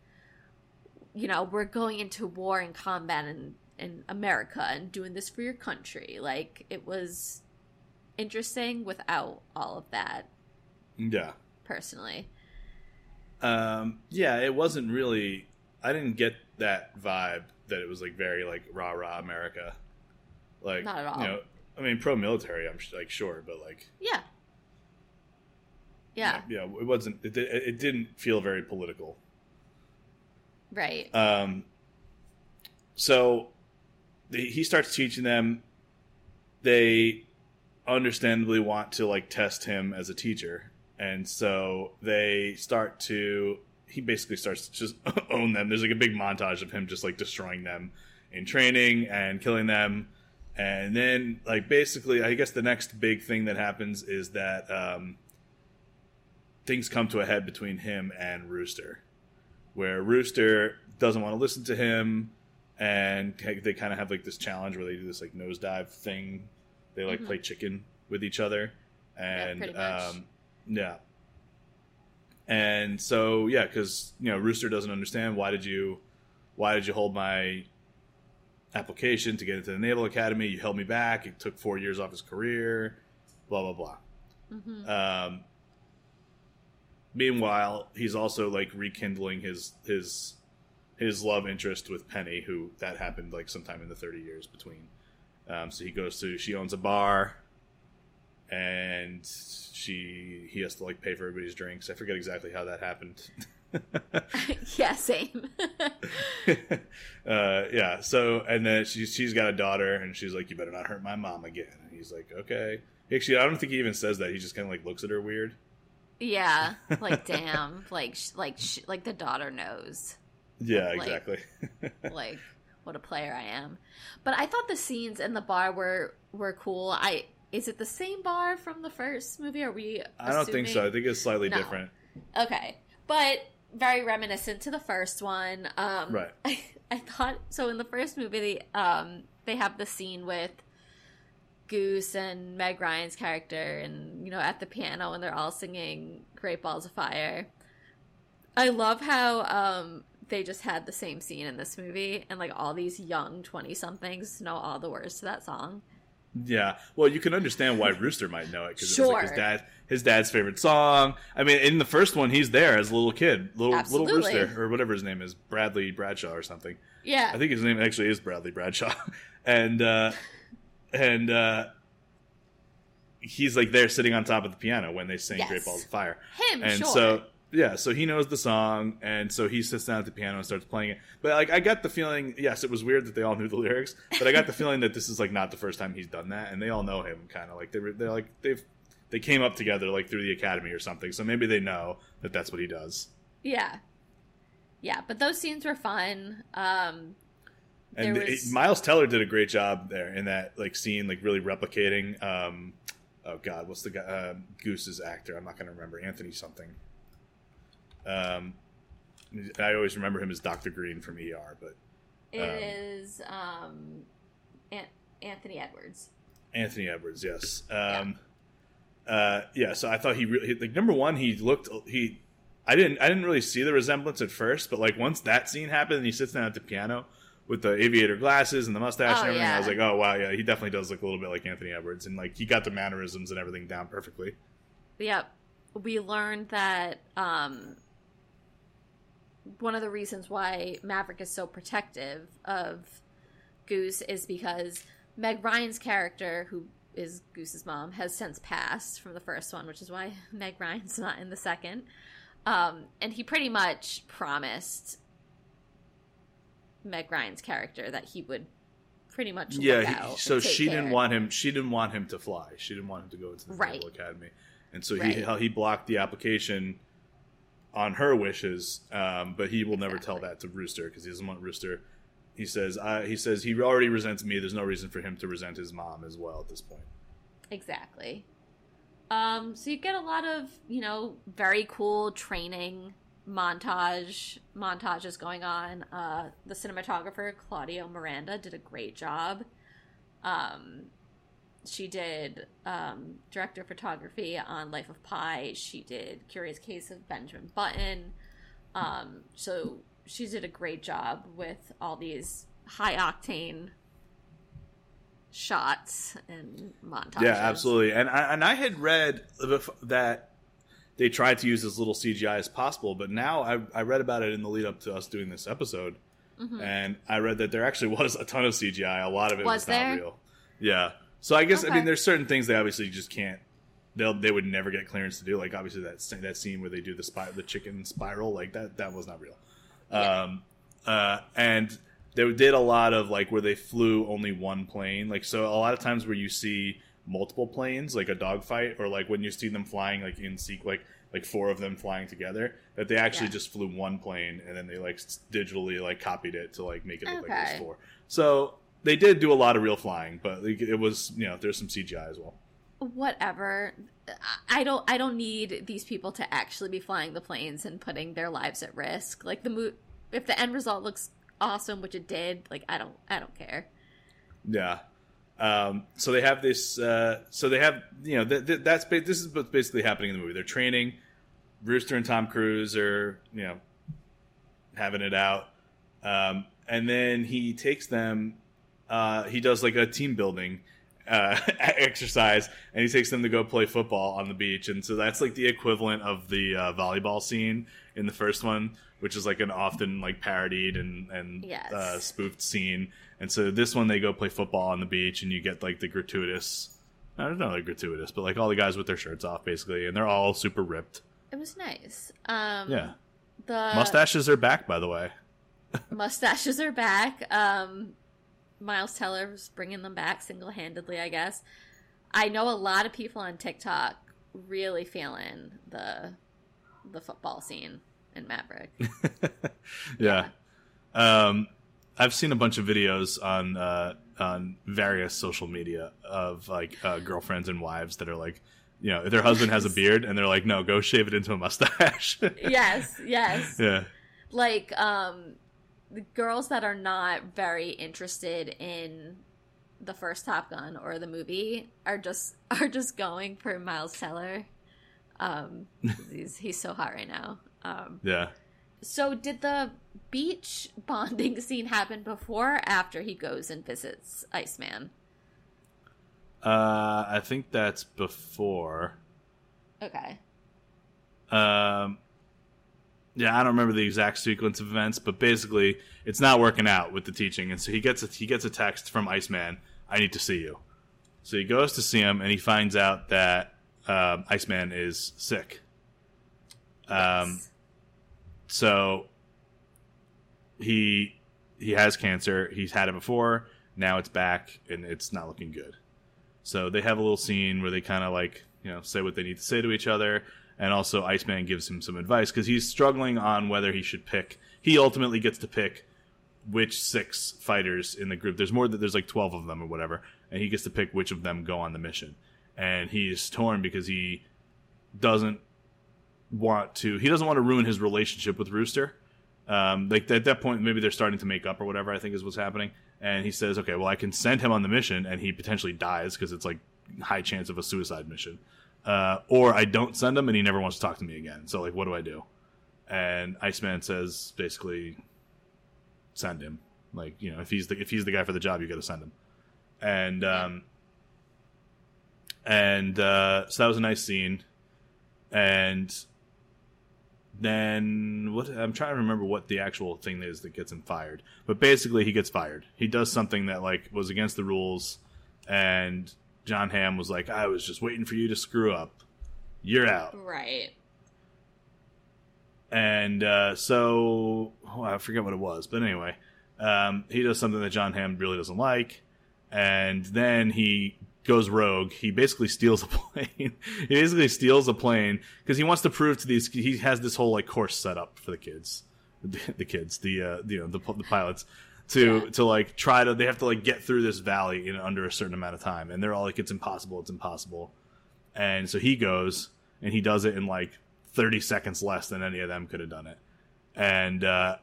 you know, we're going into war and combat in in America and doing this for your country. Like it was interesting without all of that. Yeah. Personally. Um yeah, it wasn't really I didn't get that vibe that it was like very like rah rah America. Like Not at all. You know, I mean pro military I'm like sure, but like Yeah. Yeah. Yeah, it wasn't it, it didn't feel very political. Right. Um so he starts teaching them. They understandably want to like test him as a teacher, and so they start to. He basically starts to just own them. There's like a big montage of him just like destroying them in training and killing them, and then like basically, I guess the next big thing that happens is that um, things come to a head between him and Rooster, where Rooster doesn't want to listen to him and they kind of have like this challenge where they do this like nosedive thing. They like mm-hmm. play chicken with each other, and yeah, um, yeah. And so yeah, because you know Rooster doesn't understand why did you why did you hold my application to get into the Naval Academy? You held me back. It took four years off his career. Blah blah blah. Mm-hmm. Um, meanwhile, he's also like rekindling his his his love interest with Penny, who that happened like sometime in the 30 years between. Um, so he goes to she owns a bar, and she he has to like pay for everybody's drinks. I forget exactly how that happened. yeah, same. uh, yeah. So and then she she's got a daughter, and she's like, "You better not hurt my mom again." And he's like, "Okay." Actually, I don't think he even says that. He just kind of like looks at her weird. Yeah, like damn, like like like the daughter knows. Yeah, like, exactly. like what a player I am. But I thought the scenes in the bar were were cool. I is it the same bar from the first movie? Are we? I don't think so. I think it's slightly no. different. Okay, but very reminiscent to the first one. Um, right. I, I thought so. In the first movie, they um they have the scene with Goose and Meg Ryan's character, and you know at the piano, and they're all singing "Great Balls of Fire." I love how um they just had the same scene in this movie, and like all these young twenty somethings know all the words to that song. Yeah, well, you can understand why Rooster might know it because sure. it was like his dad, his dad's favorite song. I mean, in the first one, he's there as a little kid, little Absolutely. little Rooster or whatever his name is, Bradley Bradshaw or something. Yeah, I think his name actually is Bradley Bradshaw, and uh, and uh, he's like there sitting on top of the piano when they sing yes. "Great Balls of Fire." Him, and sure. so yeah, so he knows the song, and so he sits down at the piano and starts playing it. But like, I got the feeling, yes, it was weird that they all knew the lyrics, but I got the feeling that this is like not the first time he's done that, and they all know him, kind of like they they're like they've they came up together like through the academy or something, so maybe they know that that's what he does. Yeah, yeah, but those scenes were fun. Um, and was... it, Miles Teller did a great job there in that like scene, like really replicating. Um, oh God, what's the guy? Uh, Goose's actor? I'm not going to remember. Anthony something. Um, I always remember him as Doctor Greene from ER, but it um, is um, An- Anthony Edwards. Anthony Edwards, yes. Um, yeah. Uh, yeah. So I thought he really like number one. He looked he. I didn't I didn't really see the resemblance at first, but like once that scene happened and he sits down at the piano with the aviator glasses and the mustache oh, and everything, yeah. I was like, oh wow, yeah, he definitely does look a little bit like Anthony Edwards, and like he got the mannerisms and everything down perfectly. Yep, we learned that um, one of the reasons why Maverick is so protective of Goose is because Meg Ryan's character, who is Goose's mom, has since passed from the first one, which is why Meg Ryan's not in the second. Um, and he pretty much promised Meg Ryan's character that he would pretty much yeah. He, so she care. didn't want him. She didn't want him to fly. She didn't want him to go into the right. Naval Academy, and so right. he he blocked the application on her wishes, um, but he will never exactly. tell that to Rooster because he doesn't want Rooster. He says, I, he says he already resents me. There's no reason for him to resent his mom as well at this point. Exactly. Um, so you get a lot of you know very cool training montage montages going on. Uh, the cinematographer Claudio Miranda did a great job. Um, she did um, director of photography on Life of Pi. She did Curious Case of Benjamin Button. Um, so she did a great job with all these high octane shots and montages. Yeah, absolutely. And I, and I had read that they tried to use as little CGI as possible, but now I, I read about it in the lead up to us doing this episode, mm-hmm. and I read that there actually was a ton of CGI. A lot of it was, was not real. Yeah. So I guess okay. I mean there's certain things they obviously just can't. They'll they would never get clearance to do. Like obviously that that scene where they do the spy, the chicken spiral like that that was not real. Yeah. Um, uh, and they did a lot of like where they flew only one plane. Like so, a lot of times where you see multiple planes, like a dogfight, or like when you see them flying like in seek like like four of them flying together, that they actually yeah. just flew one plane and then they like digitally like copied it to like make it look okay. like it was four. So they did do a lot of real flying, but it was you know there's some CGI as well. Whatever. I don't. I don't need these people to actually be flying the planes and putting their lives at risk. Like the mo- if the end result looks awesome, which it did. Like I don't I don't care. Yeah. Um, so they have this. Uh, so they have you know th- th- that's this is what's basically happening in the movie. They're training. Rooster and Tom Cruise are you know having it out, um, and then he takes them. Uh, he does like a team building uh, exercise, and he takes them to go play football on the beach, and so that's like the equivalent of the uh, volleyball scene in the first one, which is like an often like parodied and and yes. uh, spoofed scene. And so this one they go play football on the beach, and you get like the gratuitous. I don't know, like gratuitous, but like all the guys with their shirts off, basically, and they're all super ripped. It was nice. Um, yeah. The mustaches are back, by the way. mustaches are back. Um, Miles Teller's bringing them back single handedly, I guess. I know a lot of people on TikTok really feeling the the football scene in Maverick. yeah. yeah. Um, I've seen a bunch of videos on uh, on various social media of like uh, girlfriends and wives that are like, you know, their husband has a beard and they're like, no, go shave it into a mustache. yes, yes. Yeah. Like um, the girls that are not very interested in the first Top Gun or the movie are just are just going for Miles Teller. Um, he's he's so hot right now. Um, yeah. So, did the beach bonding scene happen before or after he goes and visits Iceman? Uh, I think that's before. Okay. Um, yeah, I don't remember the exact sequence of events, but basically, it's not working out with the teaching, and so he gets a, he gets a text from Iceman. I need to see you. So he goes to see him, and he finds out that um, Iceman is sick. Um, yes. So he he has cancer. He's had it before. Now it's back, and it's not looking good. So they have a little scene where they kind of like you know say what they need to say to each other, and also Iceman gives him some advice because he's struggling on whether he should pick. He ultimately gets to pick which six fighters in the group. There's more. That there's like twelve of them or whatever, and he gets to pick which of them go on the mission. And he's torn because he doesn't want to. He doesn't want to ruin his relationship with Rooster. Um, like at that point, maybe they're starting to make up or whatever. I think is what's happening. And he says, "Okay, well, I can send him on the mission, and he potentially dies because it's like high chance of a suicide mission." Uh, or I don't send him, and he never wants to talk to me again. So like, what do I do? And Iceman says basically, send him. Like you know, if he's the if he's the guy for the job, you got to send him. And um, and uh, so that was a nice scene. And then what I'm trying to remember what the actual thing is that gets him fired. But basically he gets fired. He does something that like was against the rules and Jon Hamm was like, "I was just waiting for you to screw up. You're out." Right. And uh, so oh, I forget what it was, but anyway, um, he does something that Jon Hamm really doesn't like, and then he goes rogue. He basically steals a plane. he basically steals a plane because he wants to prove to these. He has this whole like course set up for the kids, the, the kids, the uh, you know the, the pilots to yeah. to like try to. They have to like get through this valley in under a certain amount of time, and they're all like, "It's impossible. It's impossible." And so he goes and he does it in like 30 seconds less than any of them could have done it. And uh,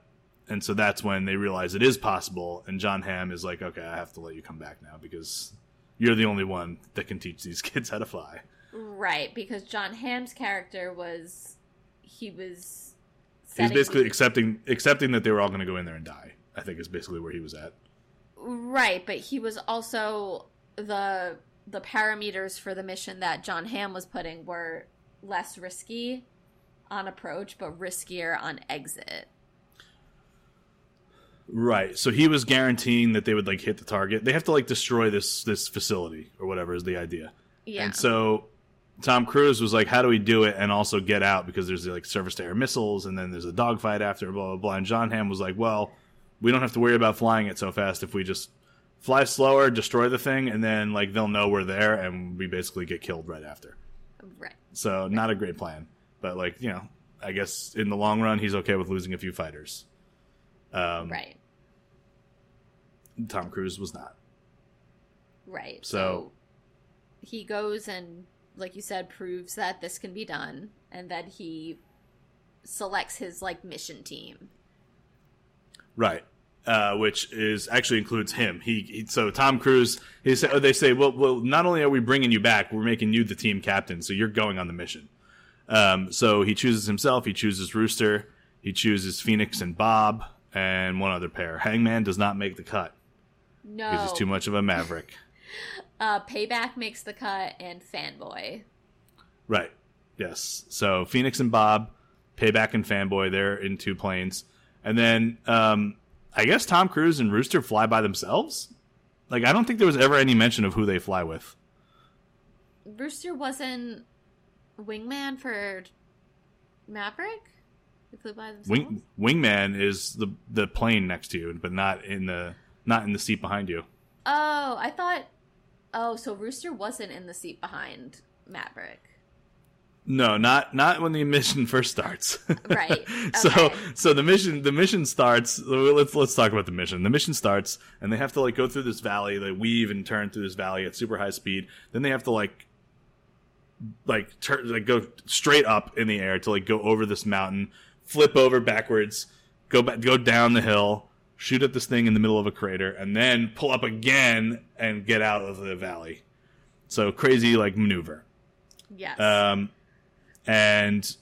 and so that's when they realize it is possible. And Jon Hamm is like, "Okay, I have to let you come back now because you're the only one that can teach these kids how to fly. Right, because Jon Hamm's character was he was he's basically accepting accepting that they were all going to go in there and die. I think is basically where he was at. Right, but he was also the the parameters for the mission that Jon Hamm was putting were less risky on approach, but riskier on exit. Right. So he was guaranteeing that they would like hit the target. They have to like destroy this this facility or whatever is the idea. Yeah. And so Tom Cruise was like, "How do we do it and also get out because there's like surface to air missiles and then there's a dogfight after blah blah blah." And Jon Hamm was like, "Well, we don't have to worry about flying it so fast if we just fly slower, destroy the thing, and then like they'll know we're there and we basically get killed right after." Right. So not a great plan, but like you know, I guess in the long run he's okay with losing a few fighters. Um, right. Tom Cruise was not. Right. So- So, he goes and, like you said, proves that this can be done, and then he selects his like mission team. Right. Uh, which is actually includes him. He, he so Tom Cruise. He oh, they say, well, well, not only are we bringing you back, we're making you the team captain, so you're going on the mission. Um, so he chooses himself. He chooses Rooster. He chooses Phoenix and Bob and one other pair. Hangman does not make the cut No. because he's too much of a maverick. Uh, Payback makes the cut, and Fanboy. Right. Yes. So Phoenix and Bob, Payback and Fanboy, they're in two planes. And then um, I guess Tom Cruise and Rooster fly by themselves. Like I don't think there was ever any mention of who they fly with. Rooster wasn't wingman for Maverick. They flew by themselves. Wing Wingman is the the plane next to you, but not in the not in the seat behind you. Oh, I thought. Oh, so Rooster wasn't in the seat behind Maverick. No, not not when the mission first starts. Right. so so the mission the mission starts. Let's let's talk about the mission. The mission starts, and they have to like go through this valley. They weave and turn through this valley at super high speed. Then they have to like like turn like go straight up in the air to like go over this mountain, flip over backwards, go back go down the hill, shoot at this thing in the middle of a crater, and then pull up again and get out of the valley. So crazy like maneuver. Yes. Um, and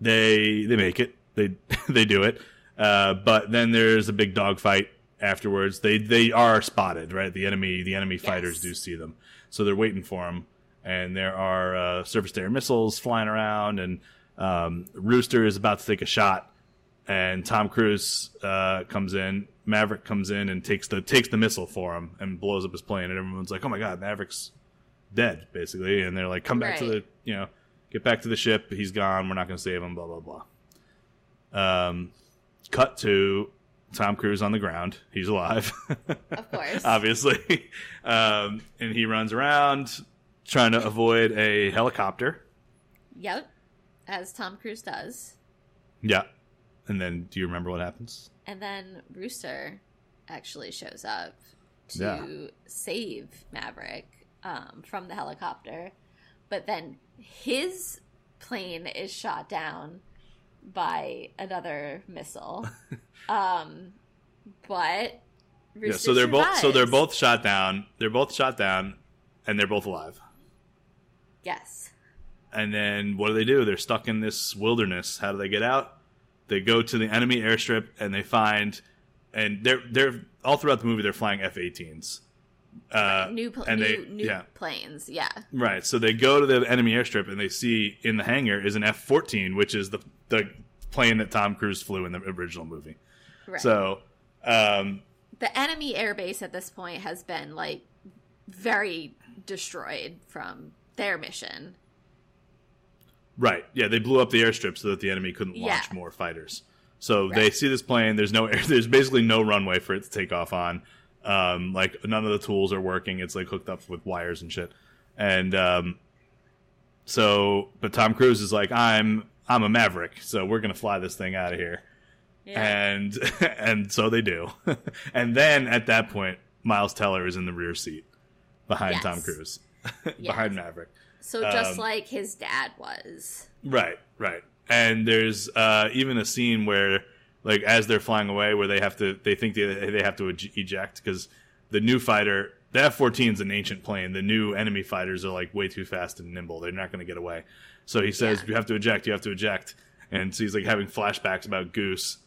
they they make it. They they do it. Uh, but then there's a big dogfight afterwards. They they are spotted, right? The enemy the enemy fighters do see them, so they're waiting for them. And there are uh, surface to air missiles flying around, and um, Rooster is about to take a shot, and Tom Cruise uh, comes in. Maverick comes in and takes the takes the missile for him and blows up his plane, and everyone's like, "Oh my god, Maverick's dead!" Basically, and they're like, "Come back to the you know, get back to the ship. He's gone. We're not going to save him." Blah blah blah. Um, cut to Tom Cruise on the ground. He's alive, Of course. obviously, um, and he runs around trying to avoid a helicopter. Yep. As Tom Cruise does. Yeah, and then do you remember what happens? And then Rooster actually shows up to Yeah. save Maverick um, from the helicopter. But then his plane is shot down by another missile. um, but Rooster yeah, so they're both so they're both shot down. They're both shot down, and they're both alive. yes, And then what do they do? They're stuck in this wilderness. How do they get out? They go to the enemy airstrip and they find, and they're they're all throughout the movie they're flying F-18s. Uh, new pl- and new, they new yeah planes. Yeah, right. So they go to the enemy airstrip and they see in the hangar is an F-14, which is the the plane that Tom Cruise flew in the original movie. right. So um, the enemy airbase at this point has been like very destroyed from their mission. Right. Yeah, they blew up the airstrip so that the enemy couldn't launch Yeah. more fighters. So they see this plane. There's no air. There's basically no runway for it to take off on. Um, like none of the tools are working. It's like hooked up with wires and shit. And um, so, but Tom Cruise is like, I'm I'm a maverick, so we're gonna fly this thing out of here. And and so they do. and then at that point, Miles Teller is in the rear seat behind Yes. Tom Cruise, Yes. behind Maverick. so just um, like his dad was. Right, right. And there's uh, even a scene where, like, as they're flying away, where they have to, they think they, they have to eject because the new fighter the F 14 is an ancient plane. The new enemy fighters are like way too fast and nimble. They're not going to get away. So he says, Yeah. "You have to eject. You have to eject." And so he's like having flashbacks about Goose,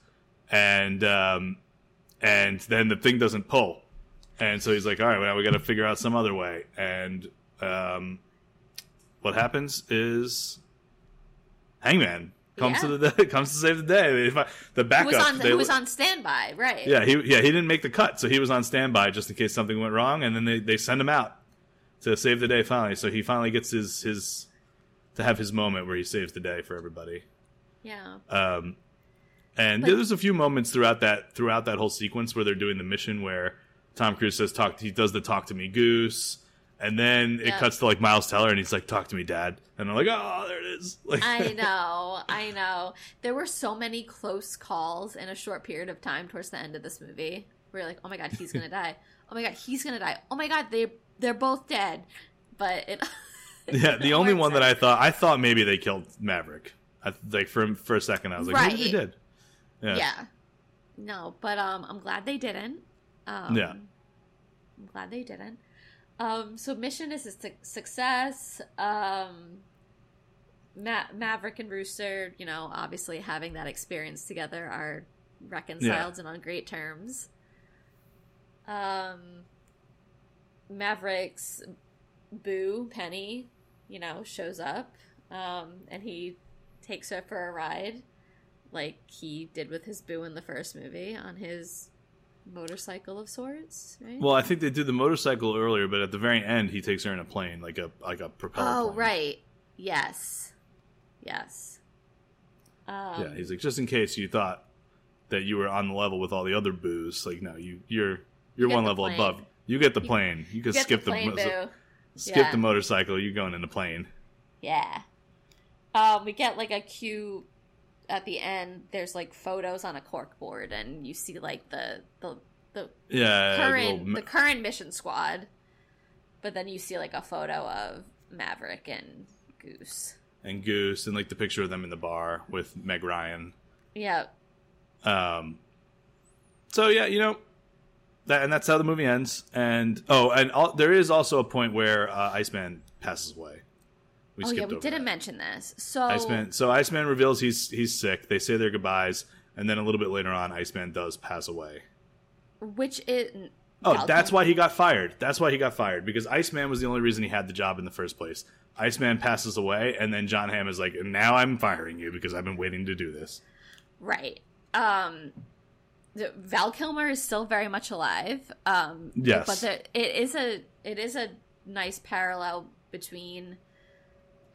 and um, and then the thing doesn't pull, and so he's like, "All right, well, we got to figure out some other way." And um, what happens is Hangman comes Yeah. to the day, comes to save the day. They fi- The Who backup, was on they- who was on standby, right? yeah, he yeah he didn't make the cut, so he was on standby just in case something went wrong, and then they, they send him out to save the day finally. So he finally gets his his to have his moment where he saves the day for everybody. Yeah. Um, and But- there's a few moments throughout that throughout that whole sequence where they're doing the mission where Tom Cruise says talk he does the talk to me goose, and then it cuts to like Miles Teller and he's like talk to me dad, and I'm like oh there it is. Like I know, I know. There were so many close calls in a short period of time towards the end of this movie. Where you're like, oh my god, he's gonna die. Oh my god, he's gonna die. Oh my god, they they're both dead. But it, yeah, the only one that. I thought I thought maybe they killed Maverick. I, like for for a second I was like maybe they did. Yeah. yeah. No, but um, I'm glad they didn't. Um, Yeah. I'm glad they didn't. Um, so mission is a su- success. Um, Ma- Maverick and Rooster, you know, obviously having that experience together are reconciled and on great terms. Um, Maverick's boo Penny, you know, shows up, um, and he takes her for a ride, like he did with his boo in the first movie on his motorcycle of sorts, right? Well, I think they did the motorcycle earlier, but at the very end, he takes her in a plane, like a like a propeller. oh, plane. right. Yes. Yes. Um, Yeah, he's like, just in case you thought that you were on the level with all the other boos, like no, you you're you're get one level plane. above. You get the plane. You can get skip the plane, boo. skip Yeah. the motorcycle. You're going in the plane. Yeah. Um, we get like a cue at the end. There's like photos on a cork board, and you see like the the the Yeah, current ma- the current mission squad. But then you see like a photo of Maverick and Goose. and Goose, and like the picture of them in the bar with Meg Ryan. Yeah. Um, so yeah, you know that, and that's how the movie ends. And oh, and all, there is also a point where uh, Iceman passes away. We oh yeah, we didn't that. mention this. So Iceman. So Iceman reveals he's he's sick. They say their goodbyes, and then a little bit later on, Iceman does pass away. which is Oh, that's why he got fired. That's why he got fired because Iceman was the only reason he had the job in the first place. Iceman passes away, and then Jon Hamm is like, "Now I'm firing you because I've been waiting to do this." Right. Um the, Val Kilmer is still very much alive. Um Yes. but the, it is a it is a nice parallel between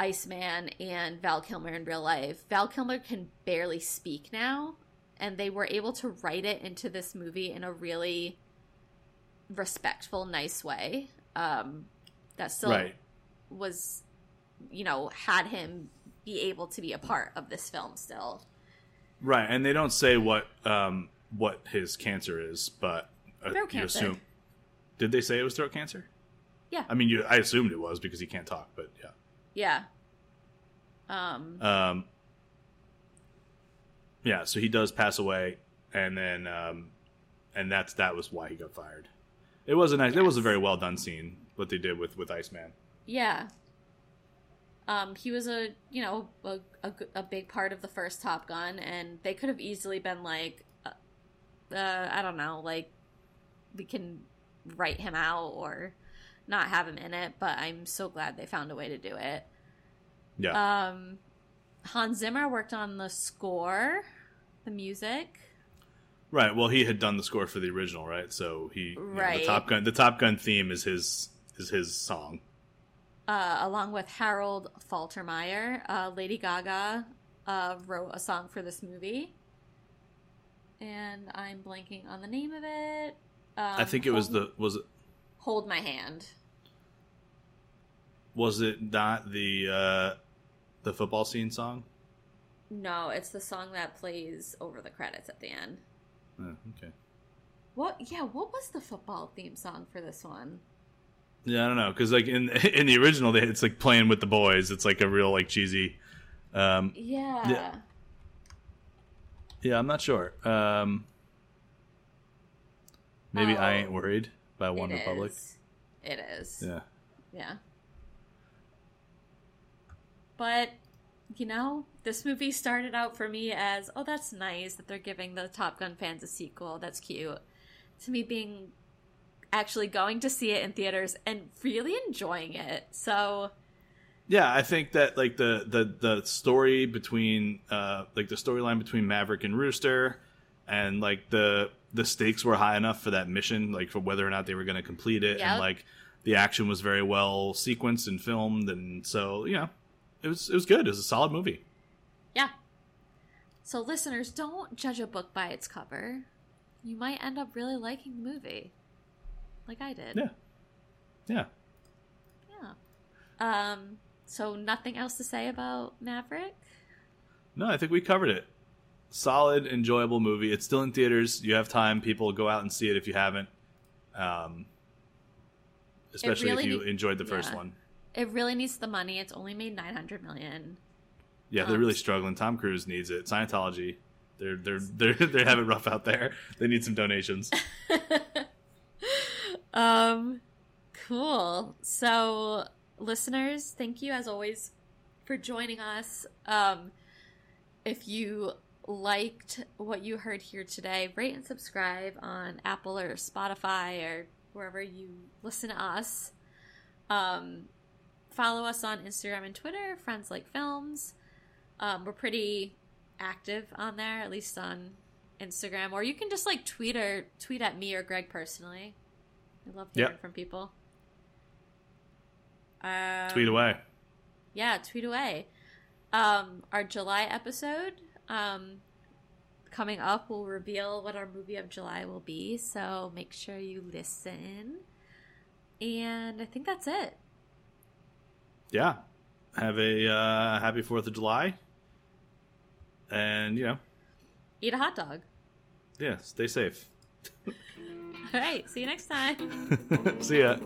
Iceman and Val Kilmer in real life. Val Kilmer can barely speak now and they were able to write it into this movie in a really respectful, nice way. Um that still Right. was you know, had him be able to be a part of this film still. Right, and they don't say what um, what his cancer is, but uh, Throat you cancer. assume. Did they say it was throat cancer? Yeah. I mean, you, I assumed it was because he can't talk, but yeah. Yeah. Um Um, yeah, so he does pass away, and then um, and that's that was why he got fired. It was a nice. It was a very well done scene what they did with with Iceman. yeah. Um he was a, you know, a, a, a big part of the first Top Gun and they could have easily been like uh, uh I don't know, like we can write him out or not have him in it, but I'm so glad they found a way to do it. Yeah, Um Hans Zimmer worked on the score, the music. right. Well, he had done the score for the original, right? So he you know, Right. the Top Gun the Top Gun theme is his is his song. uh, along with Harold Faltermeyer. Uh, Lady Gaga uh, wrote a song for this movie, and I'm blanking on the name of it. Um, I think it was Hold- the was it "Hold My Hand." was it not the uh, the football scene song? No, it's the song that plays over the credits at the end. Oh, okay. What? Yeah, what was the football theme song for this one? Yeah, I don't know because like in in the original, it's like playing with the boys. It's like a real like cheesy. Um, Yeah. Yeah. yeah, I'm not sure. Um, maybe I Oh. ain't worried by it OneRepublic. is. It is. Yeah. Yeah. But, you know, this movie started out for me as, oh, that's nice that they're giving the Top Gun fans a sequel. That's cute. To me, being actually going to see it in theaters and really enjoying it. So. Yeah, I think that like the the the story between uh like the storyline between Maverick and Rooster and like the the stakes were high enough for that mission, like for whether or not they were going to complete it, Yep. and like the action was very well sequenced and filmed, and so you know, it was it was good. It was a solid movie. Yeah. So, listeners, don't judge a book by its cover. You might end up really liking the movie, like I did. Yeah, yeah. Yeah. Um. So, nothing else to say about Maverick. No, I think we covered it. Solid, enjoyable movie. It's still in theaters. You have time. People go out and see it if you haven't. Um, especially really if you enjoyed the first yeah. one. It really needs the money. It's only made nine hundred million. Yeah, they're Um, really struggling. Tom Cruise needs it. Scientology, they're they're they're they have it rough out there. They need some donations. um. Cool. So, listeners, thank you as always for joining us. Um, if you liked what you heard here today, rate and subscribe on Apple or Spotify or wherever you listen to us. Um, follow us on Instagram and Twitter, Friends Like Films. Um, we're pretty active on there, at least on Instagram. Or you can just like tweet or tweet at me or Greg personally. I love hearing Yep. from people. Um, Tweet away. yeah, tweet away. Um, our July episode um, coming up will reveal what our movie of July will be, so make sure you listen. And I think that's it. Yeah. Have a uh, happy Fourth of July. And you know, Eat a hot dog. yeah, stay safe. All right, see you next time. See ya.